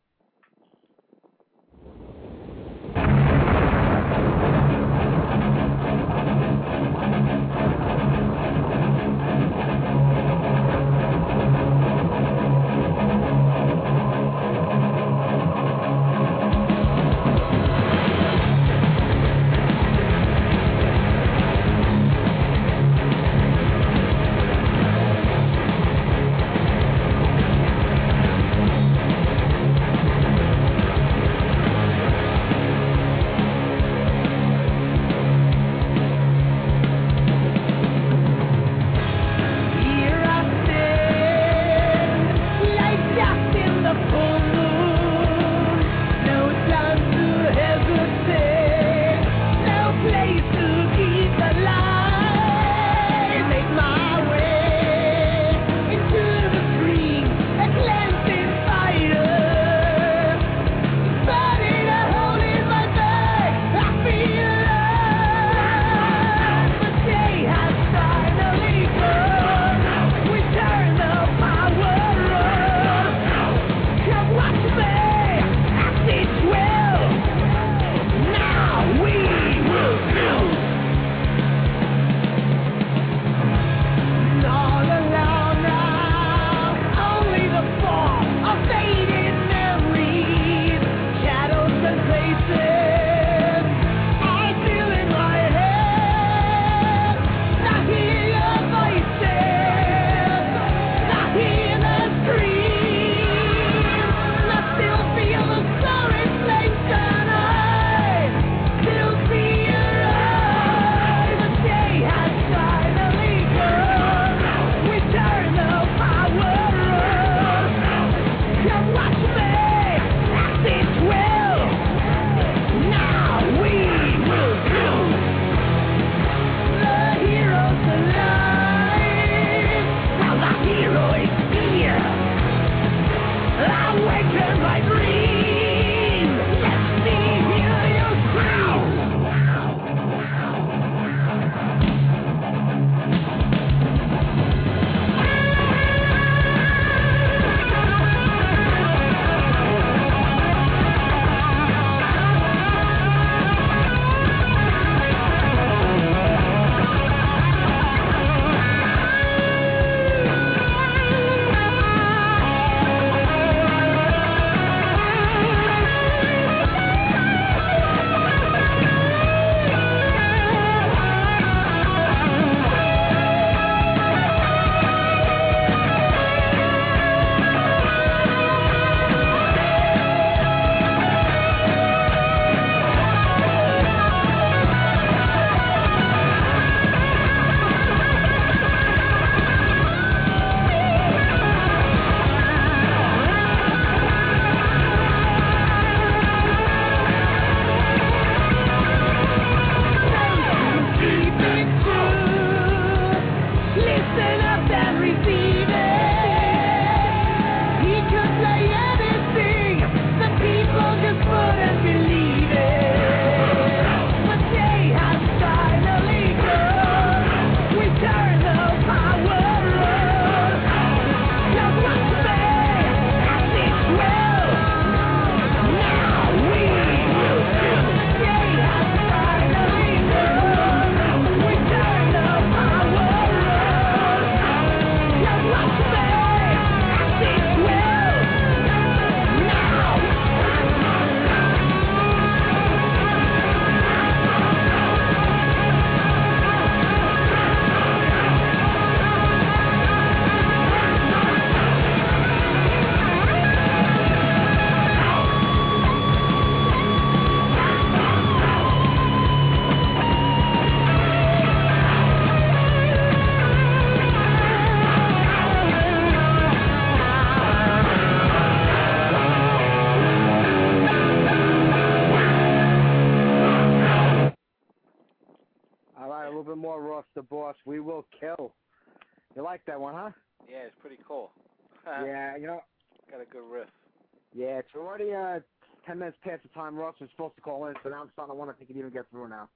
It's already uh ten minutes past the time Ross was supposed to call in, so now I'm starting to wonder if he can even get through now.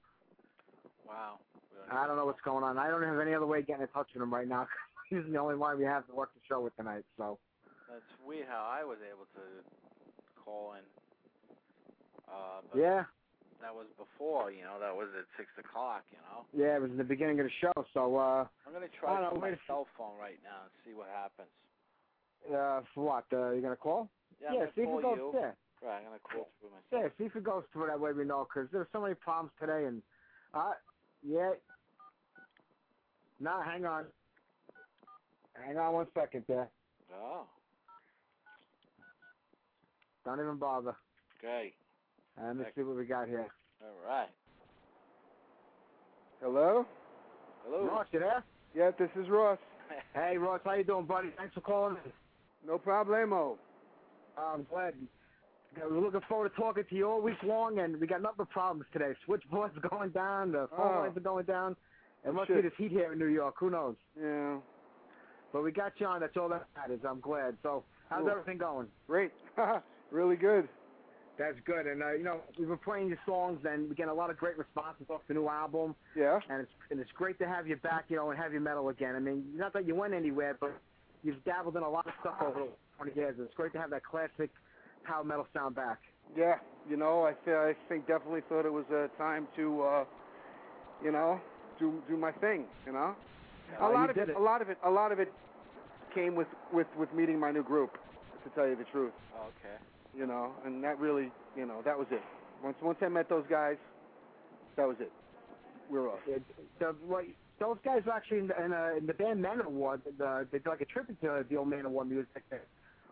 Wow. Really I don't know what's going on. I don't have any other way of getting in touch with him right now. He's the only one we have to work the show with tonight. So That's weird how I was able to call in. Uh, but yeah, that was before, you know, that was at six o'clock, you know. yeah, it was in the beginning of the show. So uh, I'm gonna try don't know, my cell phone right now and see what happens. uh, for what? Uh, you gonna call? Yeah, yeah, I'm see if it goes. you. Yeah, Right, I'm gonna call through my yeah, see if it goes through that way. We know because there's so many problems today, and uh, yeah. No, hang on. Hang on one second there. Oh, Don't even bother. okay. Uh, let me see what we got here. All right. Hello? Hello. Ross, you there? Yeah, this is Ross. Hey, Ross, how you doing, buddy? Thanks for calling in. No problemo. I'm glad. We're looking forward to talking to you all week long, and we got nothing but problems today. Switchboards going down, the phone Oh. lines are going down. It must shit. be this heat here in New York. Who knows? Yeah. But we got you on. That's all that matters. I'm glad. So, how's Cool. everything going? Great. really good. That's good. And uh, you know, we've been playing your songs, and we get a lot of great responses off the new album. Yeah. And it's and it's great to have you back, you know, and have you metal again. I mean, not that you went anywhere, but you've dabbled in a lot of stuff over the 20 years. It's great to have that classic power metal sound back. Yeah. You know, I th- I think definitely thought it was uh, time to uh you know, do do my thing, you know? A lot of it, it. a lot of it a lot of it came with with with meeting my new group, to tell you the truth. Okay. You know, and that really, you know, that was it. Once once I met those guys, that was it. We're off. It, the, those guys were actually in the, in, uh, in the band Manowar. The, they did like a tribute to the old Manowar music.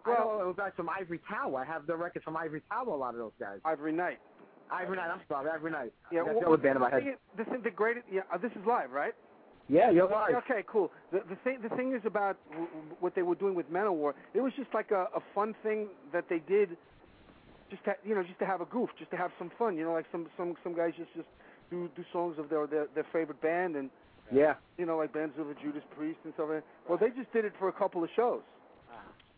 Well- it was guys from Ivory Tower. I have the records from Ivory Tower. A lot of those guys. Ivory Night. Ivory Night. I'm sorry, Ivory Night. Yeah, well, the other band in my head. is- The thing, greatest. Yeah, uh, this is live, right? Yeah, you're live. Okay, cool. The the thing the thing is about w- w- what they were doing with Manowar. It was just like a, a fun thing that they did, just to, you know, just to have a goof, just to have some fun. You know, like some some some guys just just do do songs of their their, their favorite band and Yeah. you know like bands of the Judas Priest and stuff. like that. Well, they just did it for a couple of shows,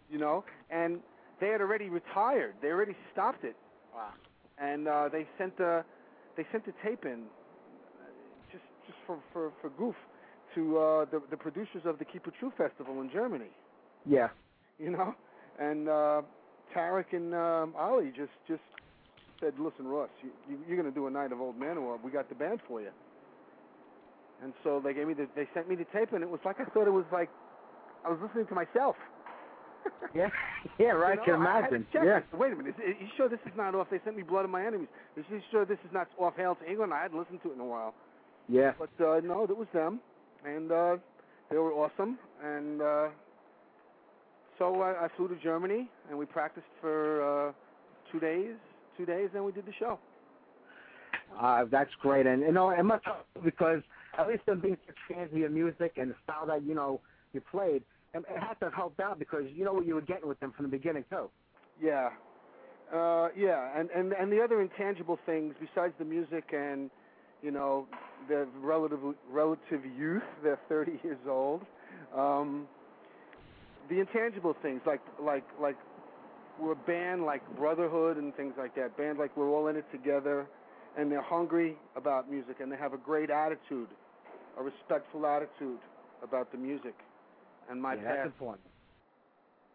you know, and they had already retired. They already stopped it, wow. and uh, they sent the they sent the tape in just just for for for goof to uh, the the producers of the Keep It True festival in Germany, Yeah. you know, and uh, Tarek and um, Ali just just said, "Listen, Ross, you, you, you're going to do a night of Old man, Manowar. We got the band for you." And so they gave me the they sent me the tape, and it was like I thought it was like I was listening to myself. Yeah. Yeah. Right. You I can know, I to imagine. Yeah. I said, Wait a minute. Is, you sure this is not off? They sent me Blood of My Enemies. Is you sure this is not off Hail to England? I hadn't listened to it in a while. Yeah. But uh, no, that was them, and uh, they were awesome. And uh, so I, I flew to Germany, and we practiced for uh, two days. Two days, and we did the show. Uh, that's great, and you know, it must help because at least them being such fans of your music and the style that you know you played, it, had to have helped out because you know what you were getting with them from the beginning too. Yeah, uh, yeah, and and and the other intangible things besides the music and you know the relative relative youth, they're 30 years old. Um, the intangible things like like like we're a band like brotherhood and things like that. Band like we're all in it together, and they're hungry about music and they have a great attitude, a respectful attitude about the music and my yeah, past. that's important.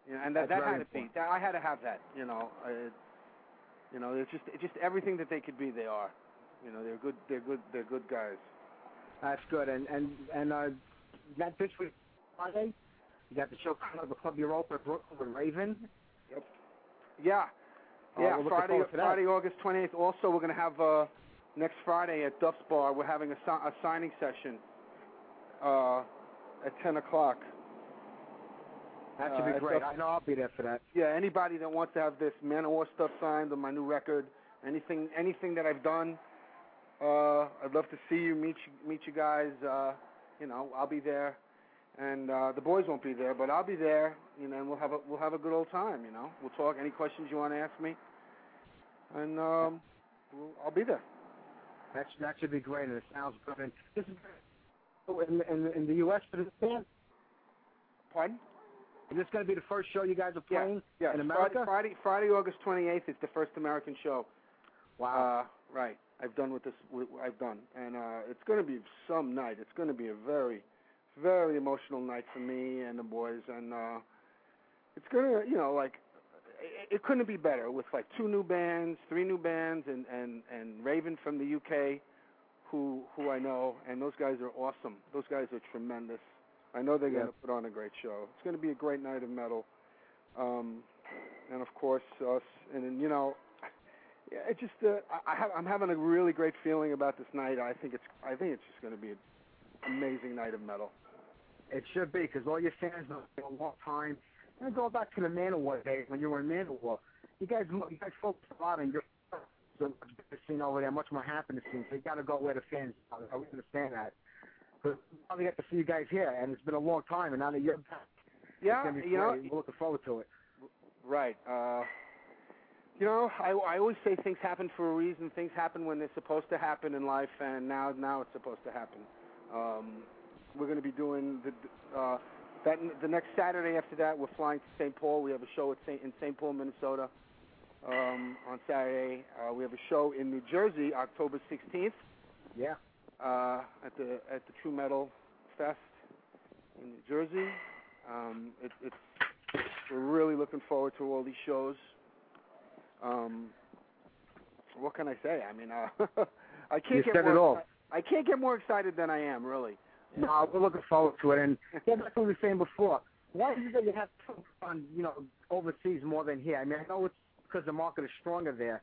You know, and that That's that very had to be. important. That, I had to have that. You know, I, you know, it's just it's just everything that they could be. They are. You know, they're good. They're good. They're good guys. That's good, and and and uh, that this week Friday, you got the show coming up at Club Europa at Brooklyn with Raven. Yeah. Oh, Yeah. Friday, forward to that. Friday, August 28th. Also, we're going to have uh, next Friday at Duff's Bar. We're having a, si- a signing session uh, at 10 o'clock. That should Uh, be at great. I know I'll be there for that. Yeah. Anybody that wants to have this Manowar stuff signed on my new record, anything, anything that I've done, uh, I'd love to see you, meet you, meet you guys. Uh, you know, I'll be there, and uh, the boys won't be there, but I'll be there. You know, and we'll have a we'll have a good old time. You know, we'll talk. Any questions you want to ask me, and um, we'll, I'll be there. That should, that should be great, and it sounds good. And this is in, in, in the U.S. for this band? Pardon? Is this going to be the first show you guys are playing Yeah, in Friday, America? Friday, Friday, August 28th is the first American show. Wow. Uh, right. I've done with this. I've done, and uh, it's going to be some night. It's going to be a very, very emotional night for me and the boys, and uh, it's going to, you know, like it, it couldn't be better with like two new bands, three new bands, and and and Raven from the UK, who who I know, and those guys are awesome. Those guys are tremendous. I know they're Yeah. going to put on a great show. It's going to be a great night of metal, um, and of course us. And then, you know, yeah, it just uh, I, I have, I'm having a really great feeling about this night. I think it's I think it's just going to be an amazing night of metal. It should be because all your fans know for a long time. And go back to the Manowar days when you were in Manowar. You guys, you guys focus a lot on your so much better scene over there, much more happening scene. So you got to go where the fans. are. I understand that. But we get to see you guys here, and it's been a long time. And now that you're back, Yeah, it's gonna be you know, we're looking forward to it. Right. Uh, you know, I, I always say things happen for a reason. Things happen when they're supposed to happen in life, and now now it's supposed to happen. Um, we're going to be doing the uh, that the next Saturday after that. We're flying to St. Paul. We have a show at St. in St. Paul, Minnesota. Um, on Saturday, uh, we have a show in New Jersey, October 16th, Yeah. Uh, at the at the True Metal Fest in New Jersey. Um, it, it's we're really looking forward to all these shows. Um, what can I say? I mean, uh, I can't You get said more, it all. I can't get more excited than I am, really. No, we're looking forward to it. And yeah, that's what we were saying before. Why is it that you have to focus on, you know, overseas more than here? I mean, I know it's because the market is stronger there,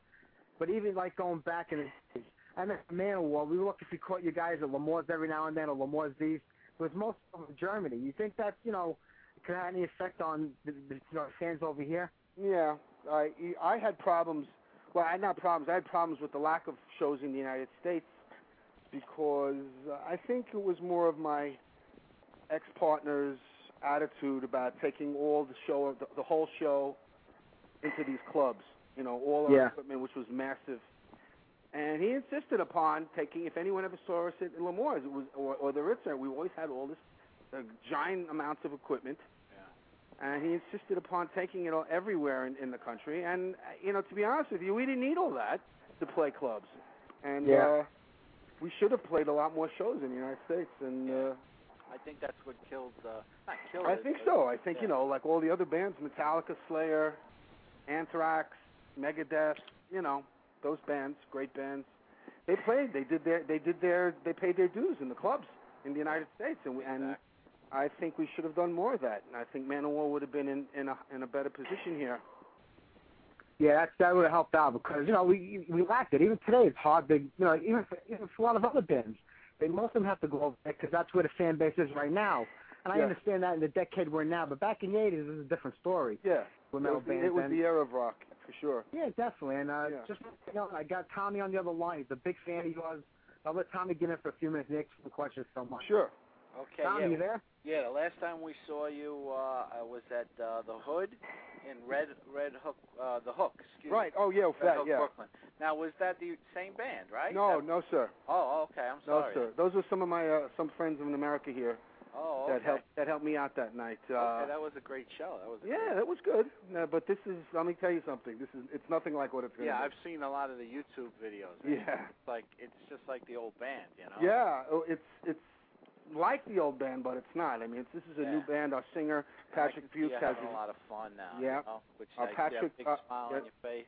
but even like going back in the days, I mean, Manowar, we look if we caught you guys at L'Amour's every now and then, or L'Amour's East. It was most of Germany. You think that, you know, could have any effect on the, the you know, fans over here? Yeah, I I had problems. Well, I had not problems. I had problems with the lack of shows in the United States because uh, I think it was more of my ex-partner's attitude about taking all the show, the, the whole show, into these clubs. You know, all our Yeah. equipment, which was massive. And he insisted upon taking. If anyone ever saw us at L'Amour's, it was or, or the Ritz, we always had all this uh, giant amounts of equipment and he insisted upon taking it all everywhere in, in the country. And uh, you know, to be honest with you, we didn't need all that to play clubs, and Yeah. uh, we should have played a lot more shows in the United States. And uh, I think that's what killed. Uh, not killed. I it, think so. I think yeah. you know, like all the other bands, Metallica, Slayer, Anthrax, Megadeth. You know, those bands, great bands. They played. They did their. They did their. They paid their dues in the clubs in the United States, and we, and I think we should have done more of that. And I think Manowar would have been in in a in a better position here. Yeah, that's, that would have helped out because you know we we lacked it. Even today, it's hard to you know even for, even for a lot of other bands, they most of them have to go over there because that's where the fan base is right now. And I understand that in the decade we're in now, but back in the '80s, this is a different story. Yeah, with it metal was, the, bands. it was and, the era of rock for sure. yeah, definitely. And uh, Yeah. just you know, I got Tommy on the other line. He's a big fan of yours. I'll let Tommy get in for a few minutes. Nick, some questions so much. Sure. Okay. Tommy, yeah. you there? Yeah, the last time we saw you, uh, I was at uh, the Hood in Red Red Hook, uh, the Hook. Excuse Right. Me. Oh yeah, Red that Hook, yeah. Brooklyn. Now, was that the same band, right? No, That- no, sir. Oh, okay. I'm sorry. No, sir. Those are some of my uh, some friends in America here Oh, okay. that helped that helped me out that night. Uh, okay, that was a great show. That was. Yeah, that was good. Uh, but this is let me tell you something. This is it's nothing like what it's going yeah, to I've seen a lot of the YouTube videos. be. Yeah. It's like it's just like the old band, you know. Yeah, oh, it's it's like the old band, but it's not. I mean, it's, this is a new band. Our singer Patrick see Fuchs you has a lot of fun now. Yeah. You know, which Uh, I see Patrick, a big uh, smile yeah. on your face.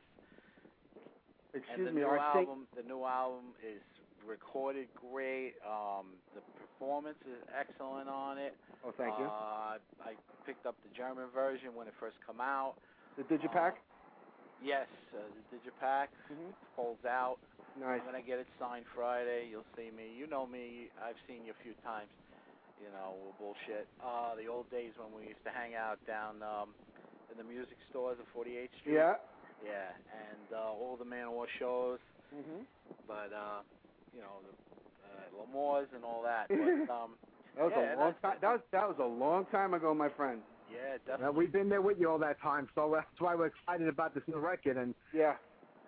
excuse and the me. new Our sing- album, the new album is recorded great. Um, the performance is excellent on it. oh, thank you. Uh, I picked up the German version when it first come out. The Digipack. Yes, uh, the Digipack Mhm. folds out. Nice. When I'm gonna get it signed Friday. You'll see me. You know me. I've seen you a few times. You know, bullshit. Uh, the old days when we used to hang out down um, in the music stores at 48th Street. Yeah. Yeah, and uh, all the Manowar shows, Mhm. but uh, you know, the, uh, L'Amour's and all that. But um, That was yeah, a long time. That was that was a long time ago, my friend. yeah, definitely. Uh, we've been there with you all that time, so that's why we're excited about this new record. And Yeah.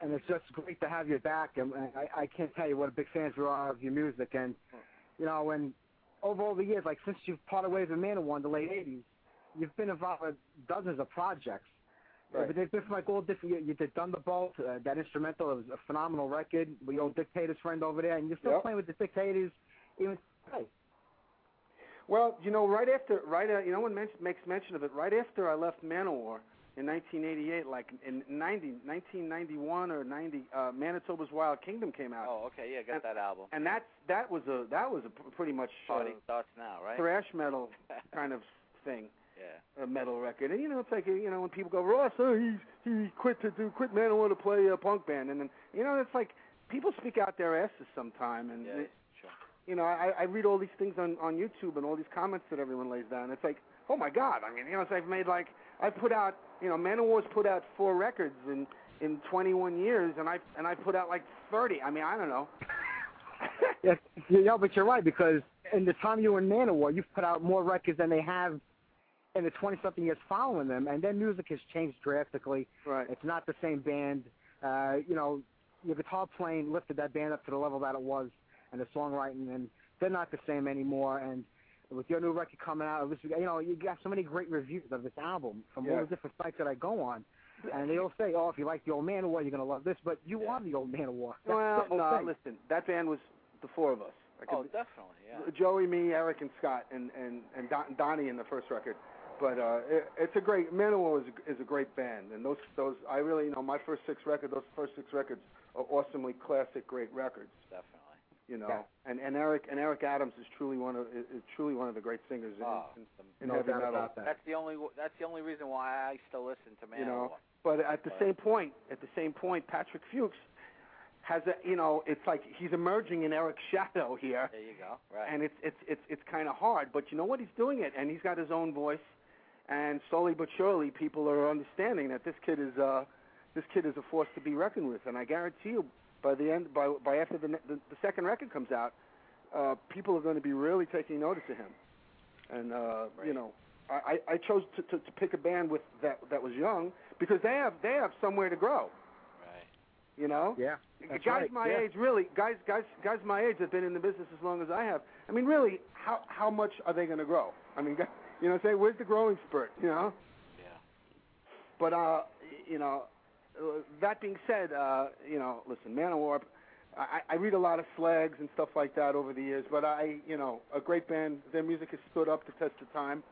and it's just great to have you back. And and I, I can't tell you what a big fans we are of your music. And you know, and over all the years, like since you've parted ways with Manowar in the late '80s, you've been involved with dozens of projects. Right. But they've been from like all different. You, you did Thunderbolt, uh, that instrumental. It was a phenomenal record. We old Dictator's friend over there, and you're still Yep. playing with the Dictators even today. Well, you know, right after, right, uh, you know, one mention, makes mention of it. Right after I left Manowar in 1988, like in 90, 1991 or 90, uh, Manitoba's Wild Kingdom came out, Oh, okay, yeah, got that album. and that's that was a that was a pr- pretty much uh, Party starts now, right? thrash metal kind of thing, Yeah. a metal record. And you know, it's like you know when people go, Ross, oh, he he quit to do quit Manowar to play a punk band, and then you know it's like people speak out their asses sometime, and Yeah, it- sure. you know, I, I read all these things on on YouTube and all these comments that everyone lays down. It's like, oh my God! I mean, you know, it's I've made like I've put out, you know, Manowar's put out four records in in 21 years, and I and I put out like 30. I mean, I don't know. Yes, you know, but you're right because in the time you were in Manowar, you've put out more records than they have in the 20-something years following them, and their music has changed drastically. Right. It's not the same band. Uh, you know, your guitar playing lifted that band up to the level that it was, and the songwriting, and they're not the same anymore. And with your new record coming out, this, you know, you got so many great reviews of this album from all the different sites that I go on. And they all say, "Oh, if you like the old Manowar, you're gonna love this." But you are the old Manowar. That's well, no, thing. listen, that band was the four of us. I Oh, definitely, yeah. Joey, me, Eric, and Scott, and and and Don, Donnie in the first record. But uh, it, it's a great Manowar is a, is a great band, and those those I really you know my first six records, those first six records are awesomely classic, great records. Definitely. You know, Yeah. and and Eric and Eric Adams is truly one of is, is truly one of the great singers in, Oh, in, the- in No heavy doubt metal. that. That's the only that's the only reason why I still listen to Manowar. You know, but at the same point, at the same point, Patrick Fuchs has a you know it's like he's emerging in Eric's shadow here. There you go. Right. and it's it's it's it's kind of hard. But you know what? He's doing it, and he's got his own voice. And slowly but surely, people are understanding that this kid is uh this kid is a force to be reckoned with. And I guarantee you, by the end, by by after the the, the second record comes out, uh, people are going to be really taking notice of him. And uh, you know, I, I I chose to, to to pick a band with that that was young because they have they have somewhere to grow. right. You know. Yeah. That's guys right, my yeah. age, really, guys, guys, guys my age have been in the business as long as I have. I mean, really, how how much are they going to grow? I mean, gu- you know, say where's the growing spurt? You know. Yeah. But uh, you know, uh, that being said, uh, you know, listen, Manowar. I, I read a lot of slags and stuff like that over the years, but I, you know, a great band. Their music has stood up to test of time,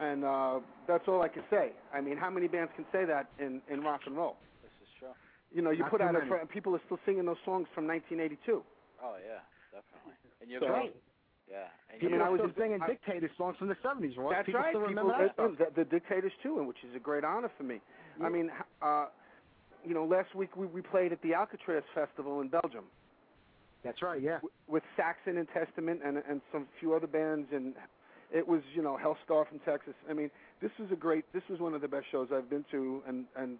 and uh, that's all I can say. I mean, how many bands can say that in in rock and roll? This is true. You know, you Not put too out a many. fr- people are still singing those songs from 1982. Oh yeah, definitely. And you're So- great. Yeah. And I mean, I was just- singing I- Dictator songs from the 70s, Roy. That's People right. still People, remember that uh, stuff. the, the Dictators too, and which is a great honor for me. I mean, uh, you know, last week we, we played at the Alcatraz Festival in Belgium That's right, yeah. w- with Saxon and Testament and and some few other bands, and it was you know Helstar from Texas. I mean, this was a great. This was one of the best shows I've been to and and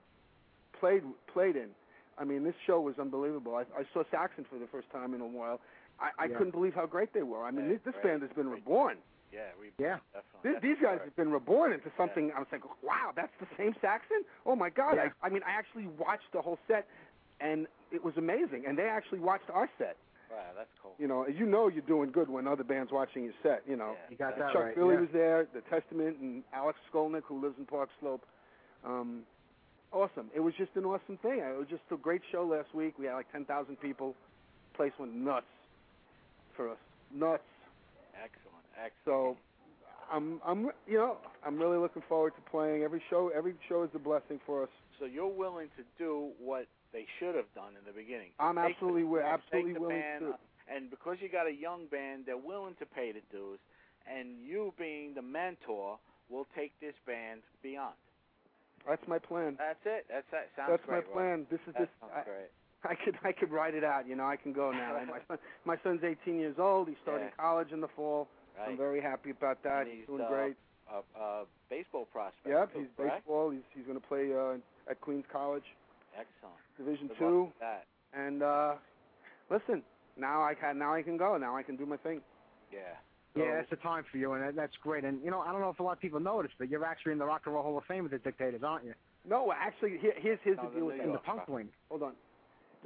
played played in. I mean, this show was unbelievable. I, I saw Saxon for the first time in a while. I, I Yeah. couldn't believe how great they were. I mean, Yeah, this, this great, band has been great. reborn. Yeah. We Yeah. definitely. Th- That's these guys sure. have been reborn into something. I was like, wow, that's the same Saxon. Oh my God! Yeah. I, I mean, I actually watched the whole set, and it was amazing. And they actually watched our set. Wow, that's cool. You know, you know you're doing good when other bands watching your set. You know, Yeah. You got that Chuck right. Billy yeah. was there, the Testament, and Alex Skolnick, who lives in Park Slope. Um, awesome. It was just an awesome thing. It was just a great show last week. We had like 10,000 people. Place went nuts for us. Nuts. Excellent. Excellent. So I'm I'm you know I'm really looking forward to playing every show. Every show is a blessing for us. So you're willing to do what they should have done in the beginning. I'm Take absolutely the, wi- absolutely willing band, to. And because you got a young band, they're willing to pay the dues. And you being the mentor will take this band beyond. That's my plan. That's it. That's that sounds That's great. my plan. This is this. That sounds I, great. I could I could write it out. You know, I can go now. my son my son's 18 years old. He's starting Yeah. college in the fall. I'm very happy about that. He's he's, doing uh, great. A, a baseball prospect. Yep, too, he's correct? baseball. He's he's going to play uh, at Queens College, Excellent. Division Good Two. that. And uh listen, now I can now I can go. Now I can do my thing. Yeah. Yeah, it's the time for you, and that's great. And you know, I don't know if a lot of people noticed, but you're actually in the Rock and Roll Hall of Fame with the Dictators, aren't you? No, actually, here, here's here's No, the the deal with New In the punk wing. Hold on.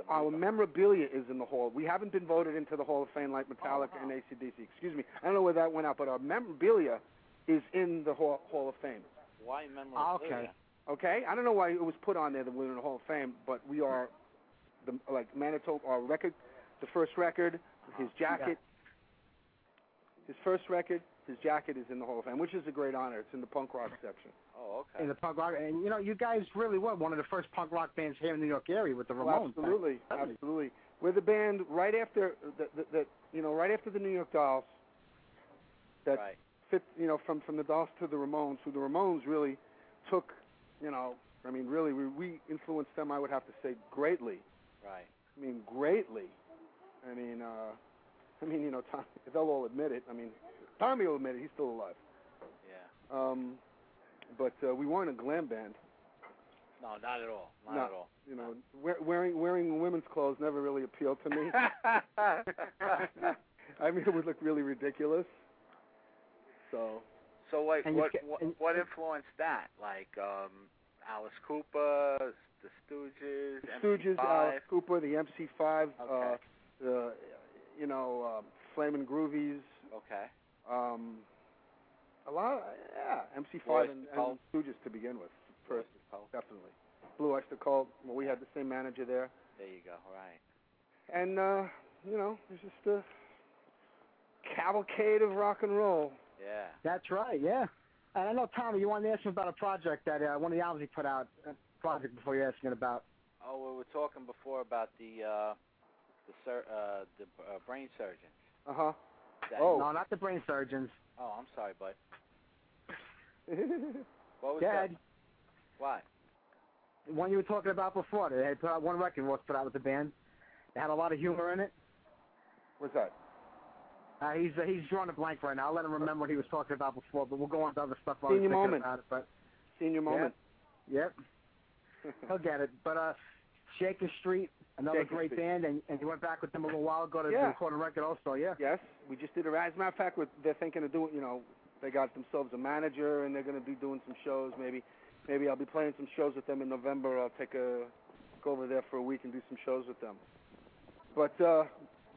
Our memorabilia is in the hall. We haven't been voted into the Hall of Fame like Metallica Oh, and uh-huh. ACDC. Excuse me. I don't know where that went out, but our memorabilia is in the Hall, hall of Fame. Why memorabilia? Okay. Okay? I don't know why it was put on there that we're in the Hall of Fame, but we are the like Manitoba our record, the first record, his jacket, his first record, his jacket is in the Hall of Fame, which is a great honor. It's in the punk rock section. Oh, okay. in the punk rock, and you know, you guys really were one of the first punk rock bands here in the New York area with the Ramones. back- absolutely, absolutely. We're the band right after the, the, the you know right after the New York Dolls. That Right. fit you know from from the Dolls to the Ramones. Who the Ramones really took you know I mean really we, we influenced them. I would have to say greatly. Right. I mean greatly. I mean uh, I mean you know Tom, they'll all admit it. I mean Tommy will admit it. He's still alive. Yeah. Um, but uh, we weren't a glam band. No, not at all. Not No. at all. You know, wear, wearing wearing women's clothes never really appealed to me. I mean, it would look really ridiculous. So, So, like, what, ca- what what influenced that? Like, um, Alice Cooper, the Stooges, the Stooges, MC5? Alice Cooper, the MC5, uh, Okay. the you know, um, Flamin' Groovies, Okay. Um, a lot, of, yeah, MC5 Boys and, and Stooges to begin with, first, Voices Cult. definitely. Blue Oyster Cult. Well, we had the same manager there, There you go. Right. and uh, you know, it's just a cavalcade of rock and roll. Yeah. That's right, yeah. And I know, Tommy, you wanted to ask me about a project that uh, one of the albums he put out. A project before you're asking about. Oh, we were talking before about the uh, the sur- uh, the uh, brain surgeon. Uh huh. That- Oh. No, not the brain surgeons. Oh, I'm sorry, bud. What was Dad, that? What? the one you were talking about before. They had put out one record was put out with the band. It had a lot of humor in it. What's that? Uh, he's uh, he's drawing a blank right now. I'll let him remember what he was talking about before, but we'll go on to other stuff while he's Senior thinking moment. about it. But Senior moment. yep, he'll get it. But uh, Shakin' Street, another Shakin' great Street. band, and and you went back with them a little while ago to Yeah. record a record also. Yeah. Yes, we just did a. As a matter of fact, they're thinking of doing. You know, they got themselves a manager, and they're going to be doing some shows. Maybe, maybe I'll be playing some shows with them in November. I'll take a go over there for a week and do some shows with them. But uh,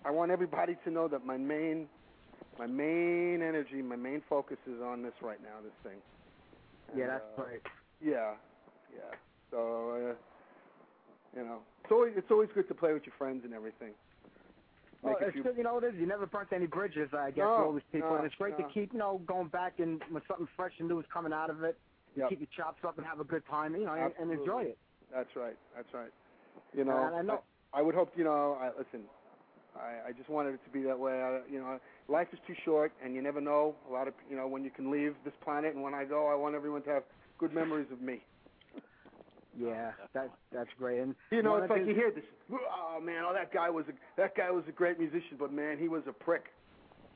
I want everybody to know that my main, my main energy, my main focus is on this right now. This thing. Yeah, that's uh, great. Yeah, yeah. You know, it's always it's always good to play with your friends and everything. Well, Make it's few- good, you know what it is. You never burnt any bridges, I guess, No, with all these people, no, and it's great no. to keep, you know, going back and when something fresh and new is coming out of it, Yep. keep your chops up and have a good time, you know, and, and enjoy it. That's right. That's right. You know, and I know. I, I would hope. You know, I, listen. I, I just wanted it to be that way. I, you know, life is too short, and you never know. A lot of you know when you can leave this planet, and when I go, I want everyone to have good memories of me. Yeah, uh, that's that's great. And You know, it's like the you hear this. Oh man, oh that guy was a that guy was a great musician, but man, he was a prick.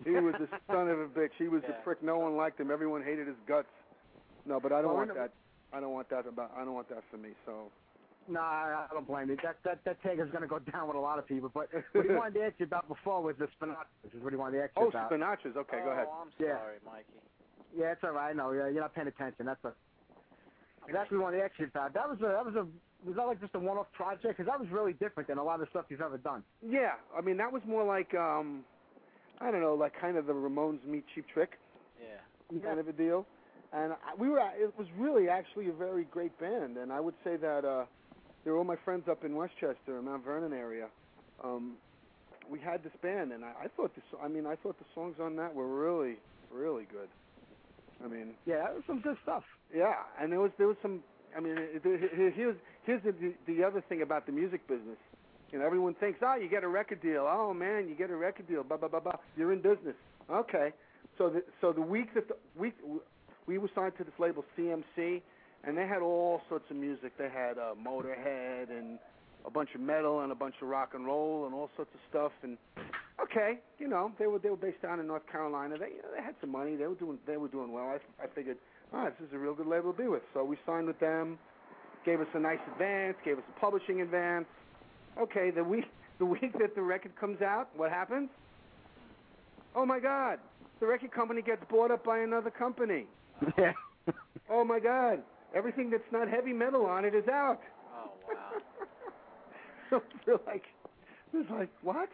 He was a son of a bitch. He was Yeah. a prick. No one liked him. Everyone hated his guts. No, but I don't Well, want when- that. I don't want that about. I don't want that for me. So No, I I don't blame you. That that that tag is going to go down with a lot of people. But what he wanted to ask you about before was the Spinach. This is what he wanted to ask you Oh, about. Oh, Spinatras. Okay, go ahead. Oh, I'm Yeah. sorry, Mikey. Yeah, it's all right. No, know. Yeah, you're not paying attention. That's a. That's what we wanted to ask you about. That was a that was a was that like just a one-off project? Because that was really different than a lot of the stuff you've ever done. Yeah, I mean that was more like um, I don't know, like kind of the Ramones meet Cheap Trick Yeah. kind of a deal. And I, we were it was really actually a very great band, and I would say that uh, they were all my friends up in Westchester, Mount Vernon area. Um, we had this band, and I, I thought this. I mean, I thought the songs on that were really, really good. I mean, Yeah, that was some good stuff. yeah, and there was there was some. I mean, here's here's the the other thing about the music business. You know, everyone thinks, oh, you get a record deal. Oh man, you get a record deal. Blah blah blah blah. You're in business. Okay. So the so the week that the week we were signed to this label CMC, and they had all sorts of music. They had uh, Motorhead and a bunch of metal and a bunch of rock and roll and all sorts of stuff. And okay, you know, they were they were based down in North Carolina. They you know, they had some money. They were doing they were doing well. I I figured, ah, this is a real good label to be with. So we signed with them. Gave us a nice advance. Gave us a publishing advance. Okay, the week the week that the record comes out, what happens? Oh my God, the record company gets bought up by another company. Yeah. Oh my God, everything that's not heavy metal on it is out. Oh wow. so They're like, it's like what?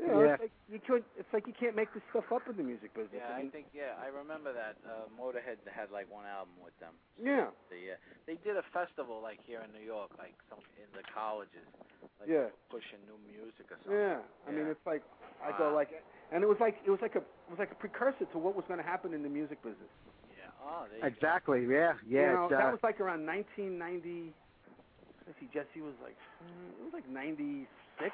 You know, Yeah. it's like you could. It's like you can't make this stuff up in the music business. Yeah, I I think yeah, I remember that uh, Motorhead had like one album with them. Yeah. They uh, they did a festival like here in New York, like some in the colleges, like Yeah. pushing new music or something. Yeah, I mean it's like I go Wow. like, and it was like it was like a it was like a precursor to what was going to happen in the music business. Yeah. Oh, there you Exactly. Yeah. Yeah. you know, it's, that uh, was like around 1990. Let's see, Jesse was like mm, it was like 96,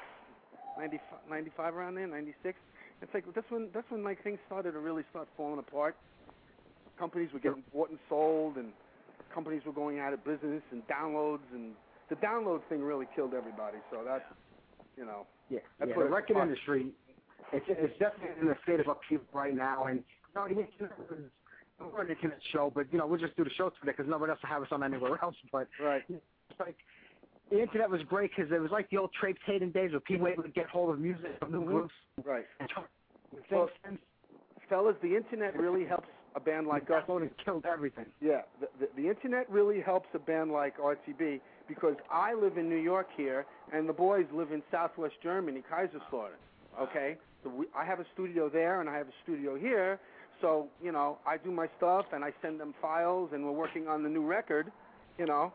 95, 95 around there, 96. It's like that's when that's when like things started to really start falling apart. Companies were getting bought and sold, and companies were going out of business, and downloads and the download thing really killed everybody. So that's you know Yeah, That's yeah. what the record industry, it's it's definitely in a state of upheaval right now, and you know, is we're an internet show, but you know, we'll just do the show today because nobody else will have us on anywhere else. But right, it's like the internet was great because it was like the old tape tradin' days where people were able to get hold of music from new groups. Mm-hmm. right. And try- Well, fellas, the internet really helps a band like us. Download and killed everything. Yeah, the, the, the internet really helps a band like RTB because I live in New York here, and the boys live in Southwest Germany, Kaiserslautern. Okay, so we, I have a studio there, and I have a studio here. So you know, I do my stuff, and I send them files, and we're working on the new record. You know,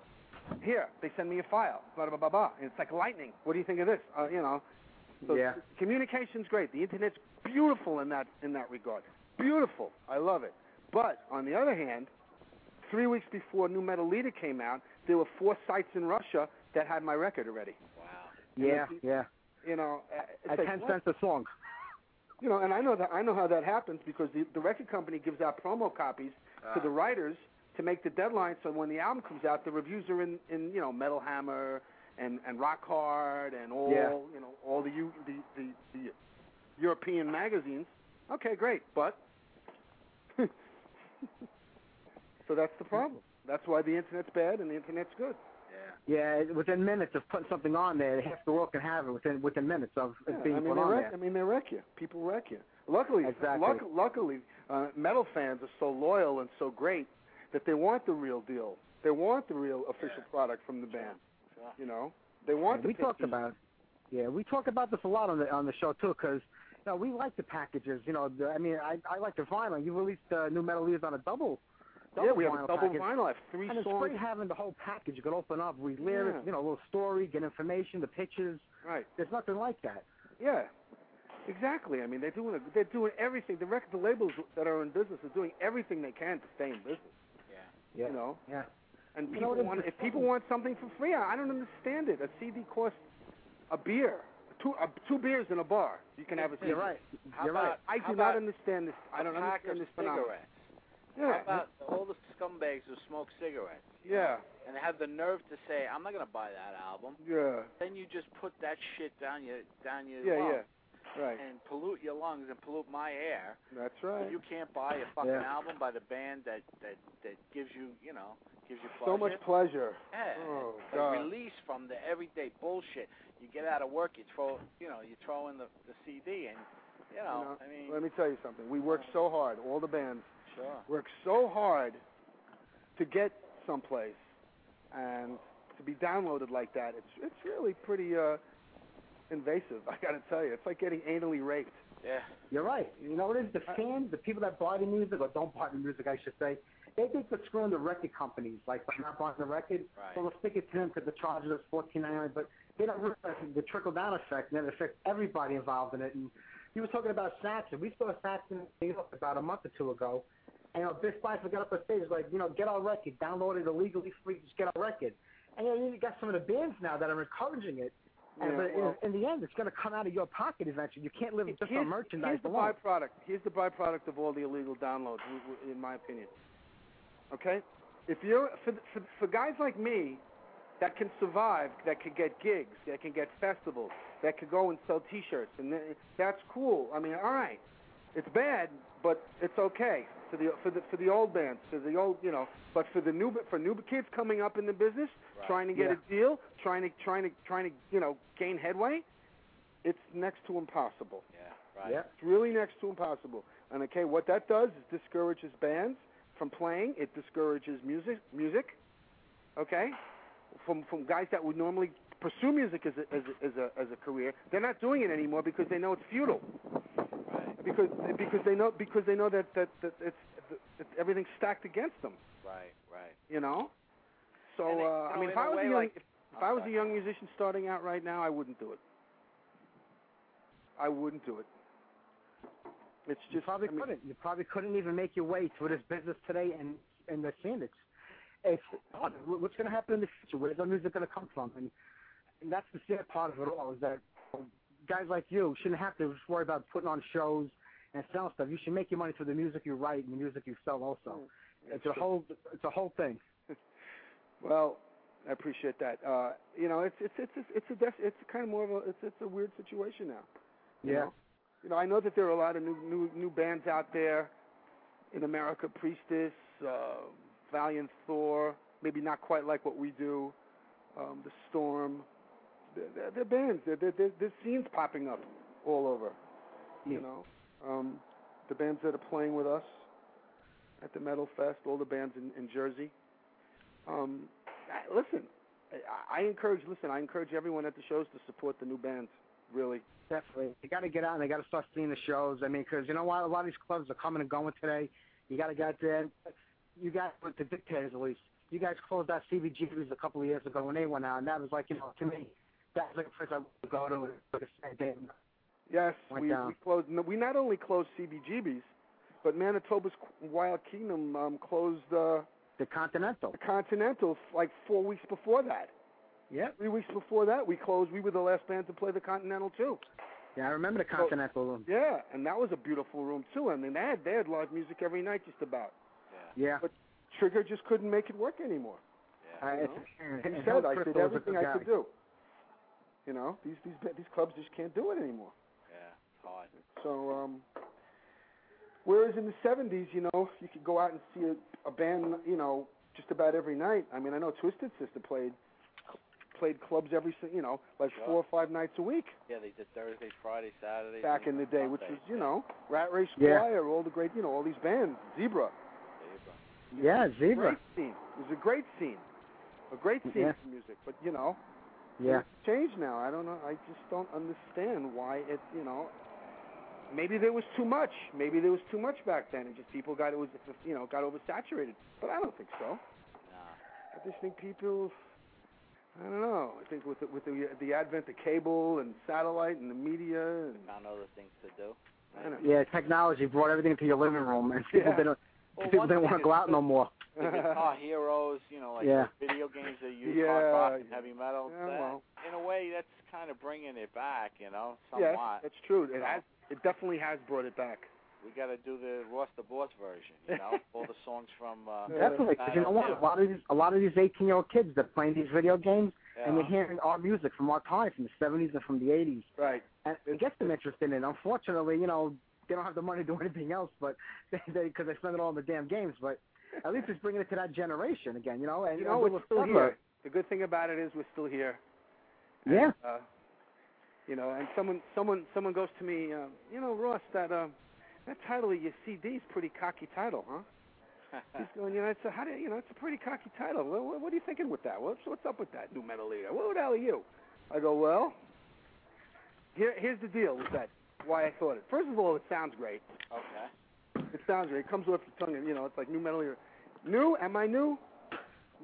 here they send me a file, blah blah blah blah, and it's like lightning. What do you think of this? Uh, you know, so Yeah. communication's great. The internet's beautiful in that in that regard. Beautiful. I love it. But on the other hand, three weeks before New Metal Leader came out, there were four sites in Russia that had my record already. Wow. Yeah, yeah. You know, uh, At like, ten what? cents a song. You know, and I know that I know how that happens because the, the record company gives out promo copies to the writers to make the deadline. So when the album comes out, the reviews are in, in you know Metal Hammer and and Rock Hard and all Yeah. you know all the, U, the the the European magazines. Okay, great, but so that's the problem. That's why the internet's bad and the internet's good. Yeah, Yeah, within minutes of putting something on there, half the world can have it within within minutes of it Yeah, being I mean, put on wreck, there. I mean, they wreck you. People wreck you. Luckily, Exactly. luck, luckily, uh, metal fans are so loyal and so great that they want the real deal. They want the real official product from the band. Sure. You know, they want. the. we the talked about yeah we talked about this a lot on the on the show too because you know we like the packages you know the, I mean I I like the vinyl you released uh, new metal leaders on a double double Yeah, we have a double package. vinyl. I have three and it's great having the whole package you can open up read lyrics Yeah. you know a little story get information the pictures Right. there's nothing like that Yeah. Exactly. I mean, they're doing they're doing everything. The record the labels that are in business are doing everything they can to stay in business. Yeah You know. yeah And You people know, want if people want something for free, I don't understand it. A CD costs a beer, two uh, two beers in a bar. You can have a CD. you're right How you're about, right I do not understand this. I don't understand this phenomenon. cigarettes? Yeah. How about all the scumbags who smoke cigarettes? Yeah. And have the nerve to say, "I'm not gonna buy that album." Yeah. Then you just put that shit down your down your Yeah. Yeah. Right. and pollute your lungs and pollute my air. That's right. you can't buy a fucking Yeah. album by the band that that that gives you, you know, gives you pleasure. So much pleasure. Yeah. Oh, release from the everyday bullshit. You get out of work, you throw, you know, you throw in the the CD, and you know, You know, I mean, Let me tell you something. We work so hard. All the bands sure. work so hard to get someplace, and to be downloaded like that, it's it's really pretty uh invasive. I got to tell you, it's like getting anally raped. Yeah. You're right. You know what it is? The uh, fans, the people that buy the music, or don't buy the music, I should say, they think they're screwing the record companies, like by not buying the record. Right. So they'll stick it to them because the charges us fourteen ninety nine. But they don't realize the trickle down effect, and it affects everybody involved in it. And he was talking about Saxon. We saw Saxon in New York about a month or two ago. And you know, Biff Byford got up on stage like, you know, get our record, download it illegally free, just get our record. And you know, you got some of the bands now that are encouraging it. And Yeah, but in- well- in, the end, it's going to come out of your pocket eventually. You can't live just on merchandise here's the alone. byproduct. Here's the byproduct of all the illegal downloads, in my opinion. Okay, if you're for, for for guys like me that can survive, that can get gigs, that can get festivals, that could go and sell T-shirts, and that's cool. I mean, all right, it's bad, but it's okay for the for the for the old bands, for the old you know. But for the new for new kids coming up in the business, Right. trying to get Yeah. a deal, trying to trying to trying to you know gain headway, it's next to impossible. Yeah. Right. Yeah. It's really next to impossible. And okay, what that does is discourages bands from playing. It discourages music. Music. Okay, from from guys that would normally pursue music as a, as a, as a as a career. They're not doing it anymore because they know it's futile. Right. Because because they know because they know that that, that it's that everything's stacked against them. Right. Right. You know. So And it- uh, you I mean, if I a was way, a young like- if, if I was a young musician starting out right now, I wouldn't do it. I wouldn't do it. It's You just probably I mean, couldn't. You probably couldn't even make your way through this business today and and the standards. It's it's what's going to happen in the future. Where's our music going to come from? And, and that's the sad part of it all is that guys like you shouldn't have to just worry about putting on shows and selling stuff. You should make your money through the music you write and the music you sell. Also, it's a whole it's a whole thing. Well, I appreciate that. Uh, you know, it's it's it's it's it's a def- it's kind of more of a it's it's a weird situation now. you Yeah. know? You know, I know that there are a lot of new new new bands out there in America. Priestess, uh, Valiant Thor, maybe not quite like what we do. Um, the Storm. They're, they're, bands. They're, they're, there's scenes popping up all over. You know, um, the bands that are playing with us at the Metal Fest, all the bands in, in Jersey. Um, I- listen, I, I encourage. Listen, I encourage everyone at the shows to support the new bands. Really. Definitely. They got to get out and they got to start seeing the shows. I mean, because you know what? A lot of these clubs are coming and going today. You got to get there. You got with the dictators at least. You guys closed out CBGB's a couple of years ago when they went out, and that was like, you know, to me, that was like a place I would go to for the same day. Yes, Went we, down. we closed. We not only closed CBGB's, but Manitoba's Wild Kingdom um, closed uh, The Continental. the Continental like four weeks before that. Yeah. Three weeks before that, we closed. We were the last band to play the Continental too. Yeah, I remember the Continental room. Yeah, and that was a beautiful room too. I mean, they had they had live music every night just about. Yeah. But Trigger just couldn't make it work anymore. Uh, You it's, know? and He Hell said, "I did everything I could do." You know, these these these clubs just can't do it anymore. Yeah. It's hard. So, um, whereas in the '70s, you know, you could go out and see a, a band, you know, just about every night. I mean, I know Twisted Sister played played clubs every, si- you know, like Sure. four or five nights a week Yeah, they did Thursdays, Fridays, Saturdays. back in the day, which was, you know, Rat Race Yeah. Squire, all the great, you know, all these bands, Zebra. Zebra. Yeah, Zebra. Great scene. It was a great scene, a great scene Yeah. for music. But you know, Yeah. it's changed now. I don't know. I just don't understand why it. You know, maybe there was too much. Maybe there was too much back then, and just people got it was you know got oversaturated. But I don't think so. Nah. I just think people. I don't know. I think with the, with the the advent of cable and satellite and the media, and Found other things to do. I don't know. Yeah, technology brought everything into your living room, and people Yeah. didn't Well, people one didn't want to go out no more. The Guitar Heroes, you know, like Yeah. video games they use Yeah, hard rock and heavy metal. Yeah, that, well. in a way, that's kind of bringing it back, you know, Yes, somewhat. that's true. It has. It definitely has brought it back. We got to do the Ross the Boss version, you know, all the songs from. Uh, Definitely, 'cause you know what? A lot of these, a lot of these 18 year old kids that playing these video games, and they're hearing our music from our time, from the 70s and from the 80s, Right. and it gets them interested in it. Unfortunately, you know, they don't have the money to do anything else, but they because they, spend it all on the damn games. But at least it's bringing it to that generation again, you know. And You know, and we're still discover here. The good thing about it is we're still here. Yeah. Uh, you know, and someone, someone, someone goes to me, uh, you know, Ross, that uh, that title of your CD is pretty cocky title, huh? He's going, you know, it's a, how do you, you know, it's a pretty cocky title. What, what, what are you thinking with that? What's what's up with that new metal leader? What the hell are you? I go, well, here, here's the deal with that. Why I thought it. First of all, it sounds great. okay. It sounds great. It comes off your tongue, and you know, it's like new metal. New? Am I new?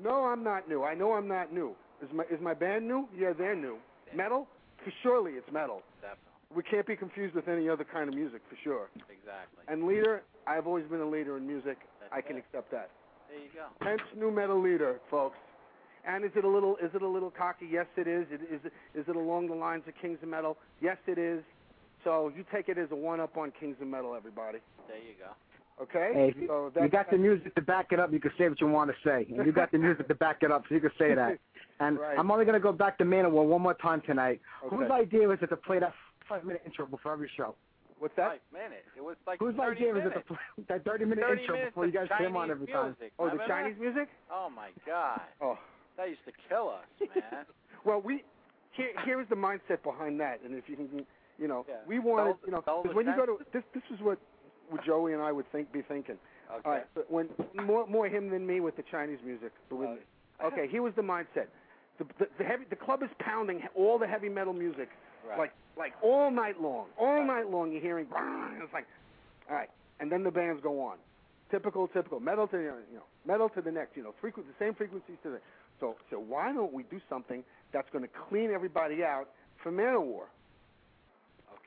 No, I'm not new. I know I'm not new. Is my is my band new? Yeah, they're new. Metal? For surely it's metal. Definitely. We can't be confused with any other kind of music, for sure. Exactly. And leader, I've always been a leader in music. That's I can it. accept that. There you go. Hence, new metal leader, folks. And is it a little is it a little cocky? Yes, it is. It, is it is it along the lines of Kings of Metal? Yes, it is. So you take it as a one up on Kings of Metal, everybody. There you go. Okay? Hey, if you, so you got the music to back it up. You can say what you want to say, and you got the music to back it up, so you can say that. And Right. I'm only going to go back to Manowar one more time tonight. Okay. Whose idea was it to play that five-minute intro before every show? What's that? Five minutes. It was like Whose 30 idea was it to play that 30-minute 30 intro before you of guys came on Chinese every time? music. Oh, the Remember that? Chinese music? Oh my God, Oh. that used to kill us, man. Well, we here here is the mindset behind that, and if you can, you know, Yeah. we wanted, you know, because when you go to this, this is what, Joey and I would think be thinking. Okay. All right, but when more more him than me with the Chinese music, believe Uh, me. Okay, here was the mindset. the, the, the heavy the club is pounding all the heavy metal music Right. like like all night long. All night long you're hearing and it's like all right. And then the bands go on. Typical, typical. Metal to you know, metal to the next, you know, frequent the same frequencies to the so so why don't we do something that's gonna clean everybody out for Manowar?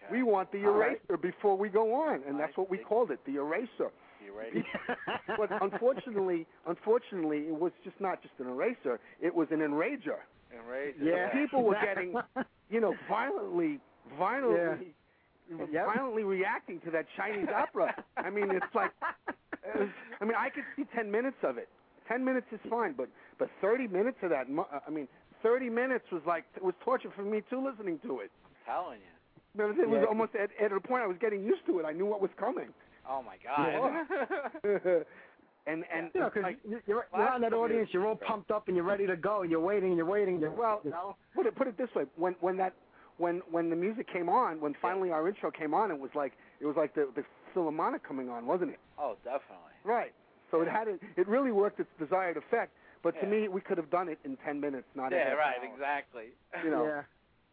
Okay. We want the All right. eraser before we go on, and that's what we called it, the eraser. But unfortunately, unfortunately, it was just not just an eraser; it was an enrager. Enraged. And people were getting, you know, violently, violently, Yep. violently reacting to that Chinese opera. I mean, it's like, I mean, I could see ten minutes of it. Ten minutes is fine, but but thirty minutes of that, I mean, thirty minutes was like it was torture for me too listening to it. telling you. No, It was Yeah. almost at, at a point I was getting used to it. I knew what was coming. Oh my God. and and You know, 'cause like, you're, you're on that audience, you're all pumped up and you're ready to go, and you're waiting and you're waiting. You're, Well, you know, put it put it this way: when when that when when the music came on, when finally our intro came on, it was like it was like the the Philharmonic coming on, wasn't it? oh, definitely. Right. So it had it. It really worked its desired effect. But to me, we could have done it in ten minutes, not in Yeah, half an right. hour. Exactly. You know, yeah.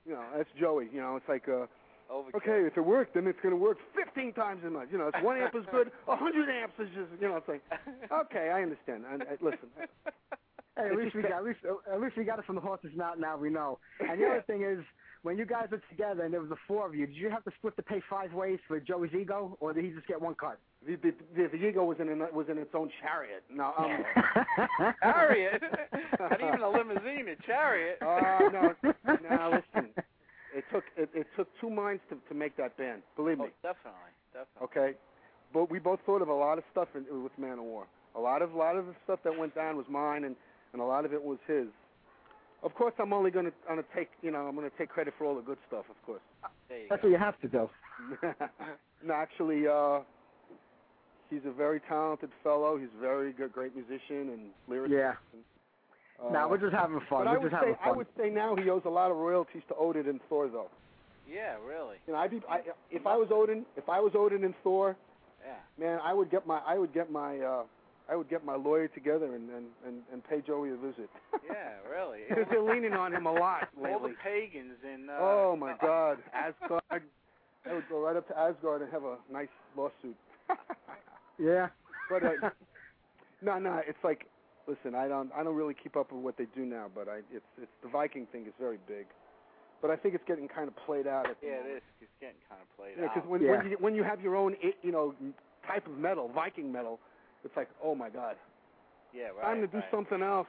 you know, that's Joey. You know, it's like, uh, Overkill. okay, if it worked, then it's going to work 15 times as much. You know, if one amp is good, a 100 amps is just, you know, it's like, okay, I understand. And, uh, listen, Hey, at least we got at least at least we got it from the horse's mouth. Now we know. And the other thing is, when you guys were together and there was the four of you, did you have to split the pay five ways for Joey's ego, or did he just get one cut? the, the, the, the ego was in an, was in its own chariot. No, um, chariot. Not even a limousine, a chariot. Oh no, no, listen. It took it, it took two minds to to make that band. Believe Oh, me. definitely, definitely. Okay, but we both thought of a lot of stuff in, with Manowar. A lot of a lot of the stuff that went down was mine, and and a lot of it was his. Of course, I'm only gonna gonna take you know I'm gonna take credit for all the good stuff, of course. There you That's go. what you have to do. no, actually, uh, he's a very talented fellow. He's a very good, great musician and lyricist. Yeah. Uh, no, we're just having fun. But I we're would just say having I would say now he owes a lot of royalties to Odin and Thor, though. Yeah, really. You know, I'd be I, if I was Odin, if I was Odin and Thor, Yeah. man, I would get my I would get my uh, I would get my lawyer together and and and, and pay Joey a visit. Yeah, really. Because they're leaning on him a lot All the pagans in. Uh, Oh my God, Asgard! I would go right up to Asgard and have a nice lawsuit. yeah. But uh, no, no, it's like, listen, I don't, I don't really keep up with what they do now, but I, it's, it's the Viking thing is very big, but I think it's getting kind of played out at the Yeah, moment. it is. It's getting kind of played Yeah, out. because when Yeah. when you when you have your own, i- you know, type of metal, Viking metal, it's like, oh my God, yeah, right. time to do right. something else.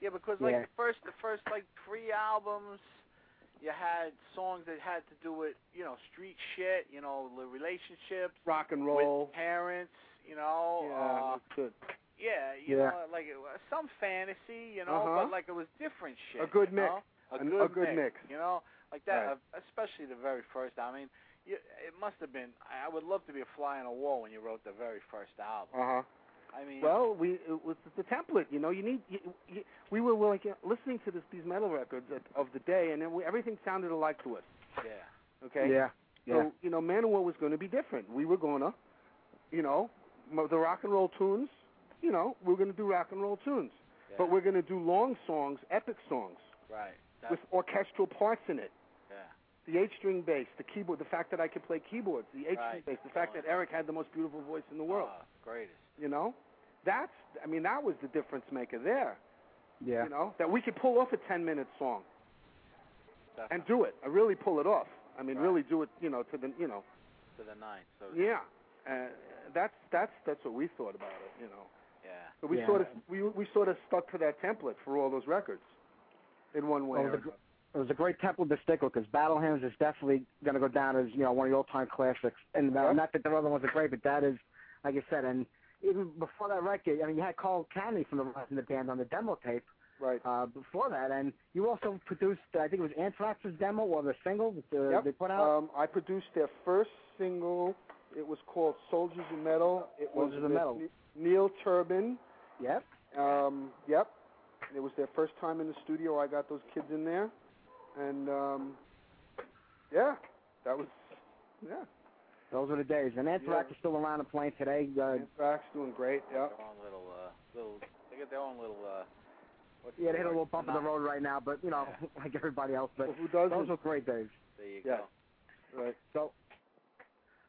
Yeah, because like Yeah. the first, the first like three albums, you had songs that had to do with you know street shit, you know, the relationships Rock and roll. with parents, you know. yeah, uh, that's good. Yeah, you Yeah. know, like it was some fantasy, you know, Uh-huh. but like it was different shit. A good mix. know? A A- good, a good mix. You know, like that, Right. uh, especially the very first. I mean, you, it must have been. I I would love to be a fly on a wall when you wrote the very first album. Uh huh. I mean, Well, we it was the template. You know, you need. You, you, we were like listening to this these metal records of, of the day, and then we, everything sounded alike to us. yeah, Okay. Yeah. So Yeah. you know, Manowar was going to be different. We were gonna, you know, the rock and roll tunes. You know, we're going to do rock and roll tunes, yeah. but we're going to do long songs, epic songs right. That's, with orchestral parts in it. yeah. The eight string bass, the keyboard, the fact that I could play keyboards, the eight string Right. bass, the fact that Eric had the most beautiful voice in the world. Ah, greatest. You know, that's. I mean, that was the difference maker there. Yeah. You know, that we could pull off a ten minute song Definitely. and do it. I really pull it off. I mean, Right. really do it. You know, to the you know. to the ninth. So Yeah, uh, that's that's that's what we thought about it, you know. Yeah. So we Yeah. sort of we we sort of stuck to that template for all those records, in one way. Well, or the- another. It was a great temple to stick with because Battle Hymns is definitely going to go down as you know one of the all-time classics. And uh, Yeah. not that the other ones are great, but that is, like I said, and even before that record, I mean, you had Carl Canedy from the Rods in the band on the demo tape Right. uh, before that, and you also produced, I think it was Anthrax's demo or the single that uh, Yep. they put out. Um, I produced their first single. It was called Soldiers of Metal. It was Soldiers of with Metal. Ne- Neil Turbin. yep. Um, yep. It was their first time in the studio. I got those kids in there, and um, yeah, that was yeah. Those were the days. And Anthrax Yeah. is still around and playing today. Uh, Anthrax doing great. Yeah. Their own little, uh, little. They got their own little uh, Yeah, they hit a little bump in the road right now, but you know, like everybody else. But Well, who doesn't? those were great days. There you Yeah. go. Right. So,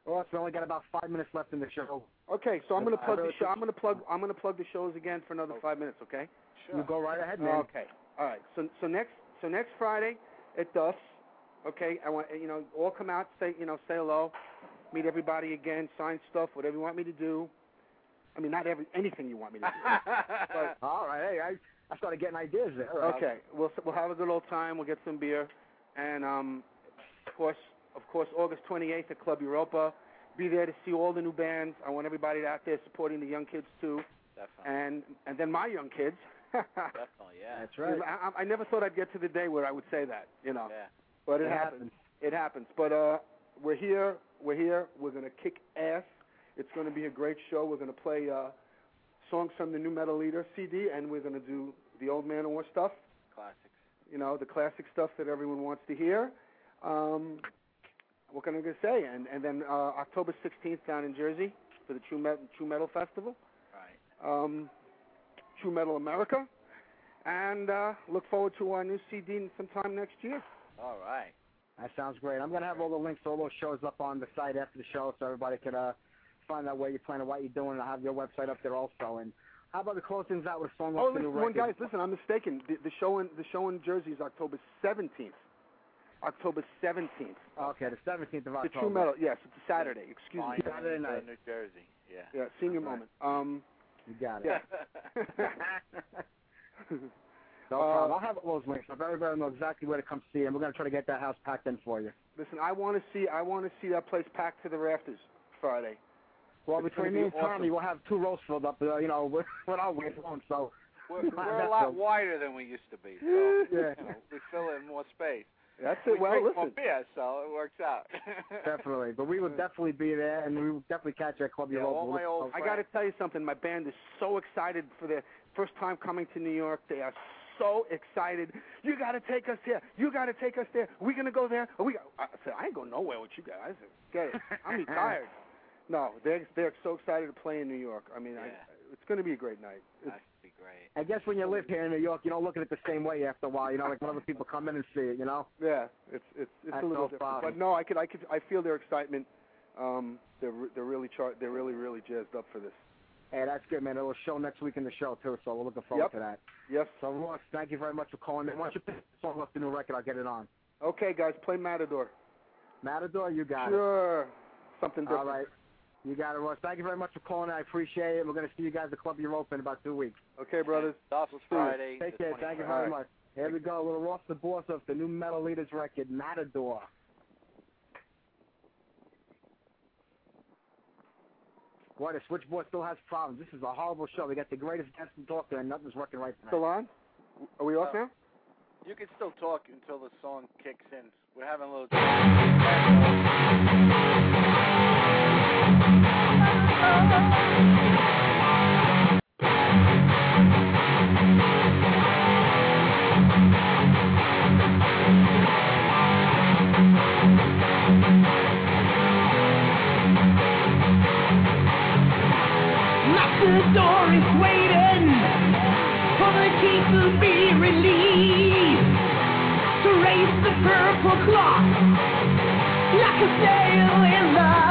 Ross, we only got about five minutes left in the show. Okay, so I'm going to plug the show. I'm going to plug. I'm going to plug the shows again for another five minutes. Okay. Sure. You go right ahead, man. Okay. All right. So so next so next Friday at Duff's. Okay. I want you know all come out say you know say hello, meet everybody again, sign stuff, whatever you want me to do. I mean not every anything you want me to do. but, All right, hey, I I started getting ideas there. Right. okay. We'll we'll have a good old time. We'll get some beer, and um, of course of course August 28th at Club Europa. Be there to see all the new bands. I want everybody out there supporting the young kids too, Definitely. and and then my young kids. Definitely, yeah. That's right. I, I, I never thought I'd get to the day where I would say that, you know. Yeah. But it, It happens. happens. It happens. But uh, we're here. We're here. We're gonna kick ass. It's gonna be a great show. We're gonna play uh, songs from the New Metal Leader CD, and we're gonna do the Old Manowar stuff. Classics. You know, the classic stuff that everyone wants to hear. Um, what can I gonna say? And and then uh, October 16th down in Jersey for the True Metal, True Metal Festival. Right. Um, True Metal America. And uh, look forward to our new CD sometime next year. All right. That sounds great. I'm gonna have all the links to all those shows up on the site after the show, so everybody can uh, find out where you're playing and what you're doing. And I'll have your website up there also. And how about the close things out with a song Oh, off the new listen, one guys, listen, I'm mistaken. The, the show in the show in Jersey is October 17th. October 17th. Okay, the 17th of October. The October. True Metal. Yes, it's a Saturday. Excuse Fine. me. Saturday night. New Jersey. Yeah. Yeah, senior Right. moment. Um, You got it. yeah. No Uh, problem. I'll have all those links. So everybody know exactly where to come see, and we're gonna try to get that house packed in for you. listen, I want to see I want to see that place packed to the rafters Friday. Well, It's between gonna me and awesome. Tommy, we'll have two rows filled up. Uh, you know, with, with our weight alone. So We're, Not we're a lot filled. wider than we used to be, so Yeah. you know, we fill in more space. That's we it. Well, drink more listen. beer, so it works out. definitely, but we will definitely be there, and we will definitely catch you at Club Yeah, all my old I got to tell you something. My band is so excited for their first time coming to New York. They are so excited. You got to take us here. You got to take us there. We're gonna go there. Are we? I said I ain't going nowhere with you guys. Get it. I'm retired. No, they're they're so excited to play in New York. I mean, I, it's going to be a great night. It's, great. I guess when you live here in New York, you don't look at it the same way after a while. You know, like when other people come in and see it. You know. yeah, it's it's it's That's a little no different. problem. But no, I could I could I feel their excitement. Um, they're they're really char- they're really really jazzed up for this. Hey, that's good, man. It'll show next week in the show too, so we're looking forward Yep. to that. Yes. So Ross, thank you very much for calling in. Why don't you pick the song off the new record? I'll get it on. Okay, guys, play Matador. Matador, you got it. Sure. Something different. All right. You got it, Ross. Thank you very much for calling. I appreciate it. We're going to see you guys at the Club Europa in about two weeks. Okay, brothers. Stuff see you. Friday. Take the care. Thank you 21st. very All much. Here we go. Little Ross the Boss of the new Metal Leaders record, Matador. Boy, the switchboard still has problems. This is a horrible show. We got the greatest guest to talk to, and nothing's working right tonight. Still on? Are we off Uh, now? You can still talk until the song kicks in. We're having a little. purple clock like a sail in The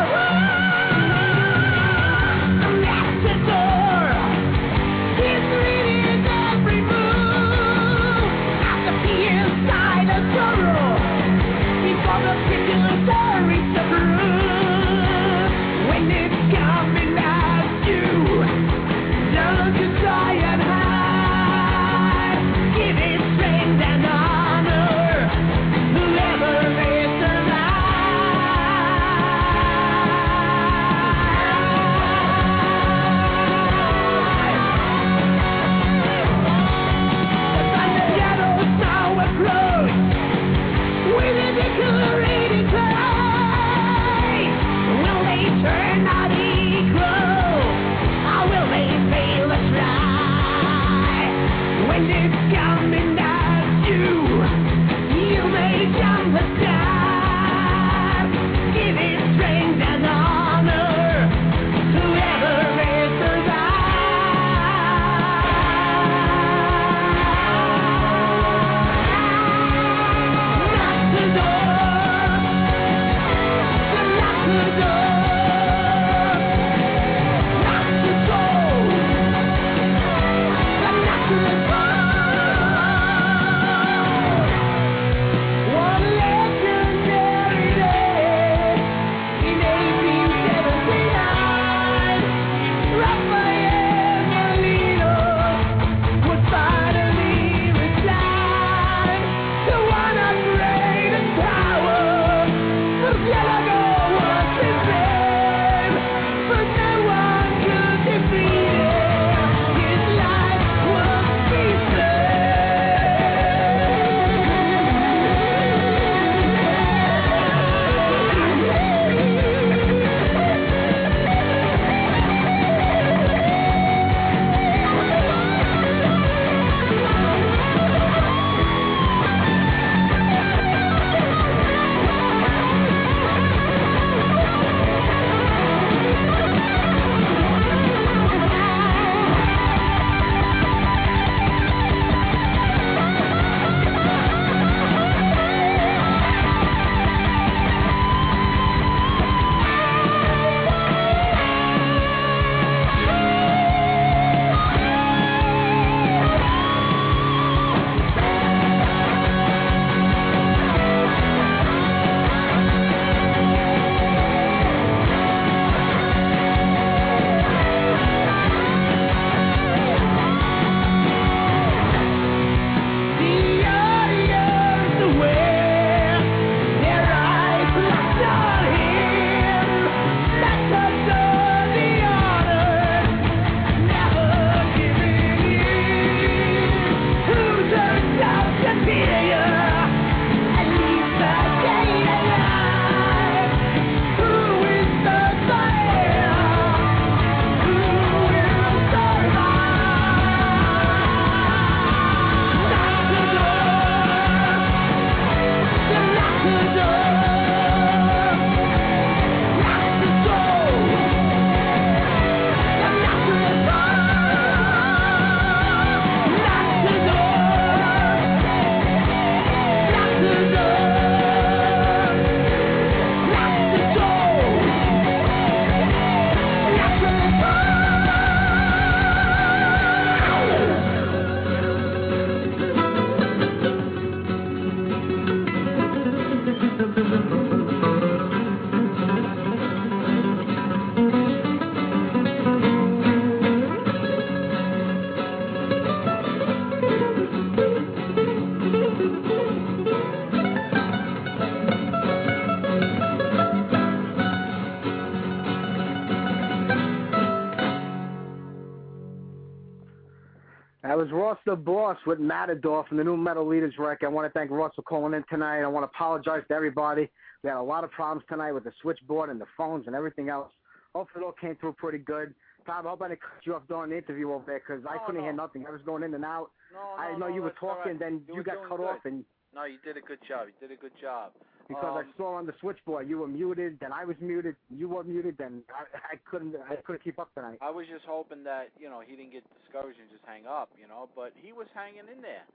with Matador from the New Metal Leaders record. I want to thank Ross for calling in tonight. I want to apologize to everybody. We had a lot of problems tonight with the switchboard and the phones and everything else. Hopefully it all came through pretty good. Tom, I hope I didn't cut you off during the interview over there because I couldn't no. hear nothing. I was going in and out. No, I know no, you were talking, right. then You you, got cut good. off, and No, you did a good job. You did a good job. Because Um, I saw on the switchboard you were muted, then I was muted, you were muted, then I, I couldn't I couldn't keep up tonight. I was just hoping that you know he didn't get discouraged and just hang up, you know. But he was hanging in there.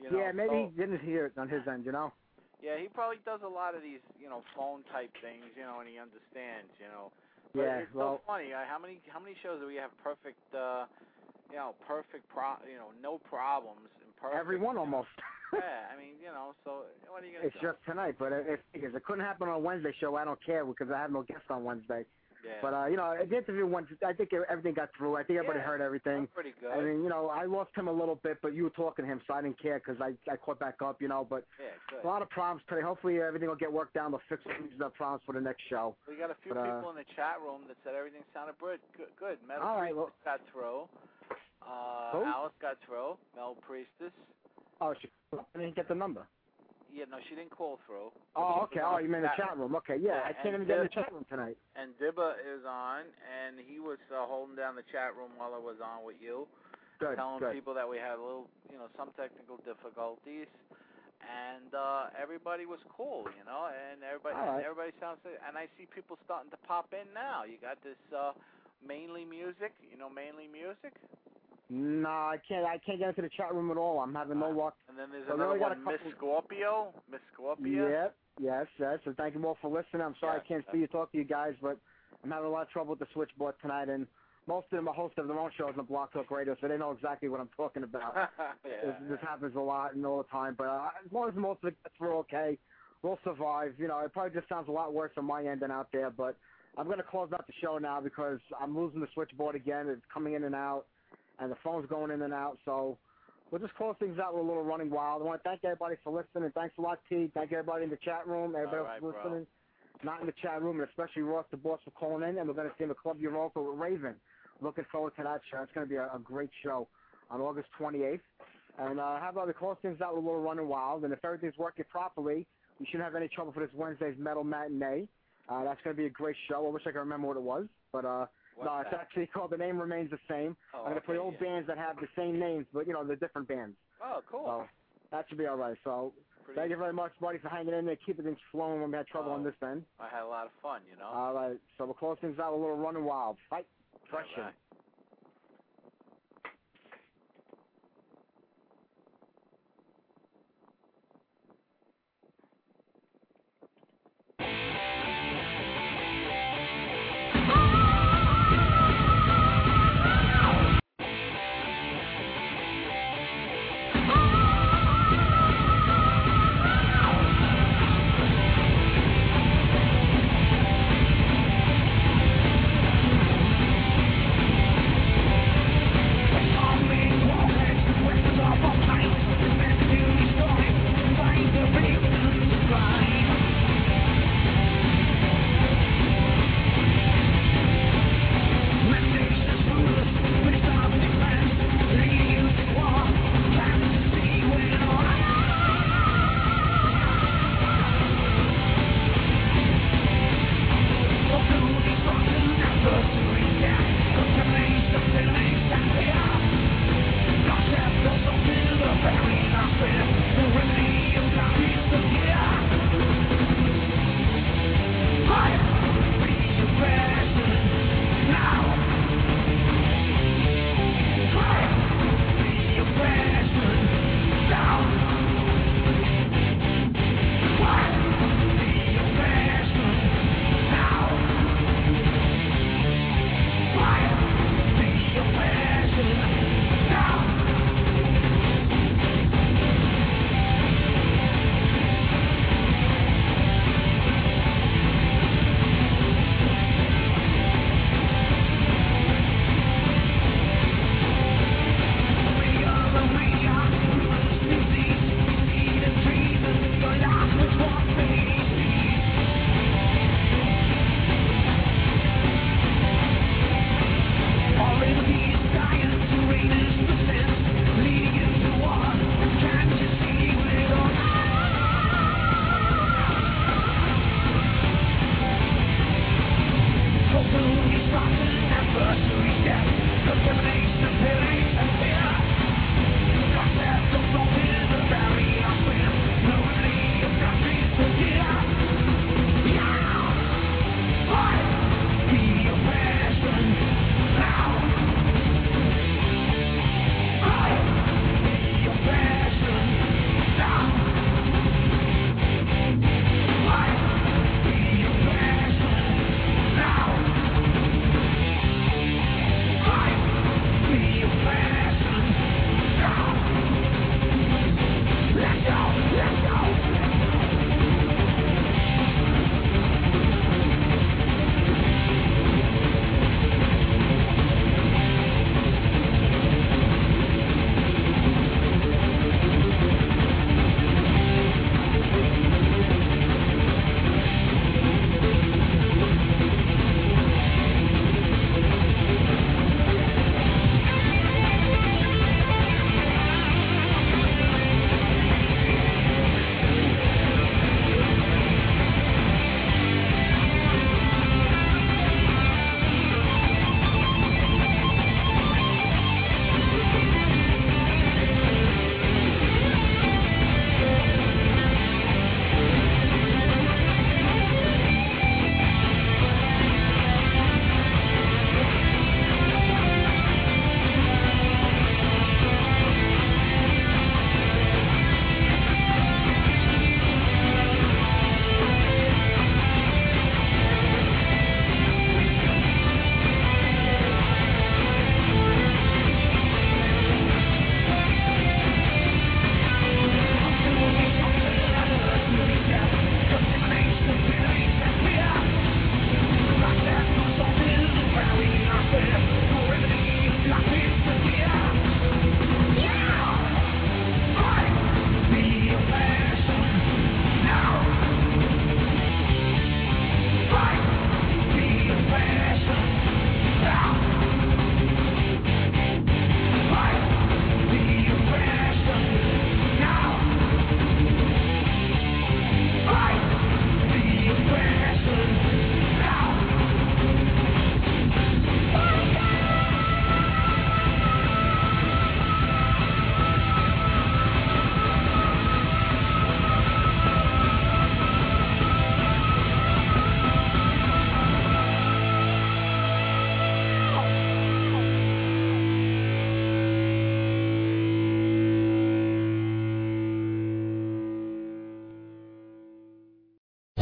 You know, yeah, maybe so- he didn't hear it on his end, you know. Yeah, he probably does a lot of these, you know, phone type things, you know, and he understands, you know. But Yeah, it's well- so funny. Uh, how many how many shows do we have perfect, uh, you know, perfect pro, you know, no problems and perfect. Everyone almost. Yeah, I mean, you know, so what are you gonna It's do? just tonight, but if, if it couldn't happen on Wednesday show, I don't care because I have no guest on Wednesday. yeah. But uh, you know, the interview went. I think everything got through. I think everybody Yeah, heard everything. pretty good. I mean, you know, I lost him a little bit, but you were talking to him, so I didn't care because I I caught back up, you know. But yeah, good. a lot of problems today. Hopefully, everything will get worked down. They'll fix uh, problems for the next show. We got a few But, uh, people in the chat room that said everything sounded good. Good. good. Metal All right, Priestess got through. Uh, Who? Alice got through. Mel Priestess. Oh, she, I didn't get the number. Yeah, no, she didn't call through. Oh, okay. Oh, you mean the chat room? Okay, yeah. I can't and even get in the chat room tonight. And Dibba is on, and he was uh, holding down the chat room while I was on with you, Good, telling good. people that we had a little, you know, some technical difficulties, and uh, everybody was cool, you know, and everybody, right. everybody sounds, and I see people starting to pop in now. You got this uh, mainly music, you know, mainly music, No, I can't. I can't get into the chat room at all. I'm having no luck. and then there's So another one, Miss Scorpio, Miss Scorpio. Yep. Yes, yes. And thank you all for listening. I'm sorry Yes, I can't see you talk to you guys, but I'm having a lot of trouble with the switchboard tonight, and most of them are hosts of their own shows on Blog Talk Radio, so they know exactly what I'm talking about. yeah. this, this happens a lot and all the time, but uh, as long as most of it gets through okay, we'll survive. You know, it probably just sounds a lot worse on my end than out there, but I'm going to close out the show now because I'm losing the switchboard again. It's coming in and out, and the phone's going in and out, so we'll just close things out with a little running wild. I want to thank everybody for listening. Thanks a lot, T. Thank everybody in the chat room, everybody right, else for bro. listening. Not in the chat room, and especially Ross the Boss for calling in, and we're going to see him at Club Europa with Raven. Looking forward to that show. It's going to be a, a great show on August 28th. And uh, how about we close things out with a little running wild? And if everything's working properly, we shouldn't have any trouble for this Wednesday's Metal Matinee. Uh, that's going to be a great show. I wish I could remember what it was, but uh, What's no, it's that? actually called. The name remains the same. Oh, I'm going to play old yeah. bands that have the same names, but you know they're different bands. Oh, cool. So that should be all right. So Pretty- thank you very much, buddy, for hanging in there, keeping things flowing when we had trouble Oh. on this end. I had a lot of fun, you know. All right, so we'll close things out a little running wild. Fight, All pressure.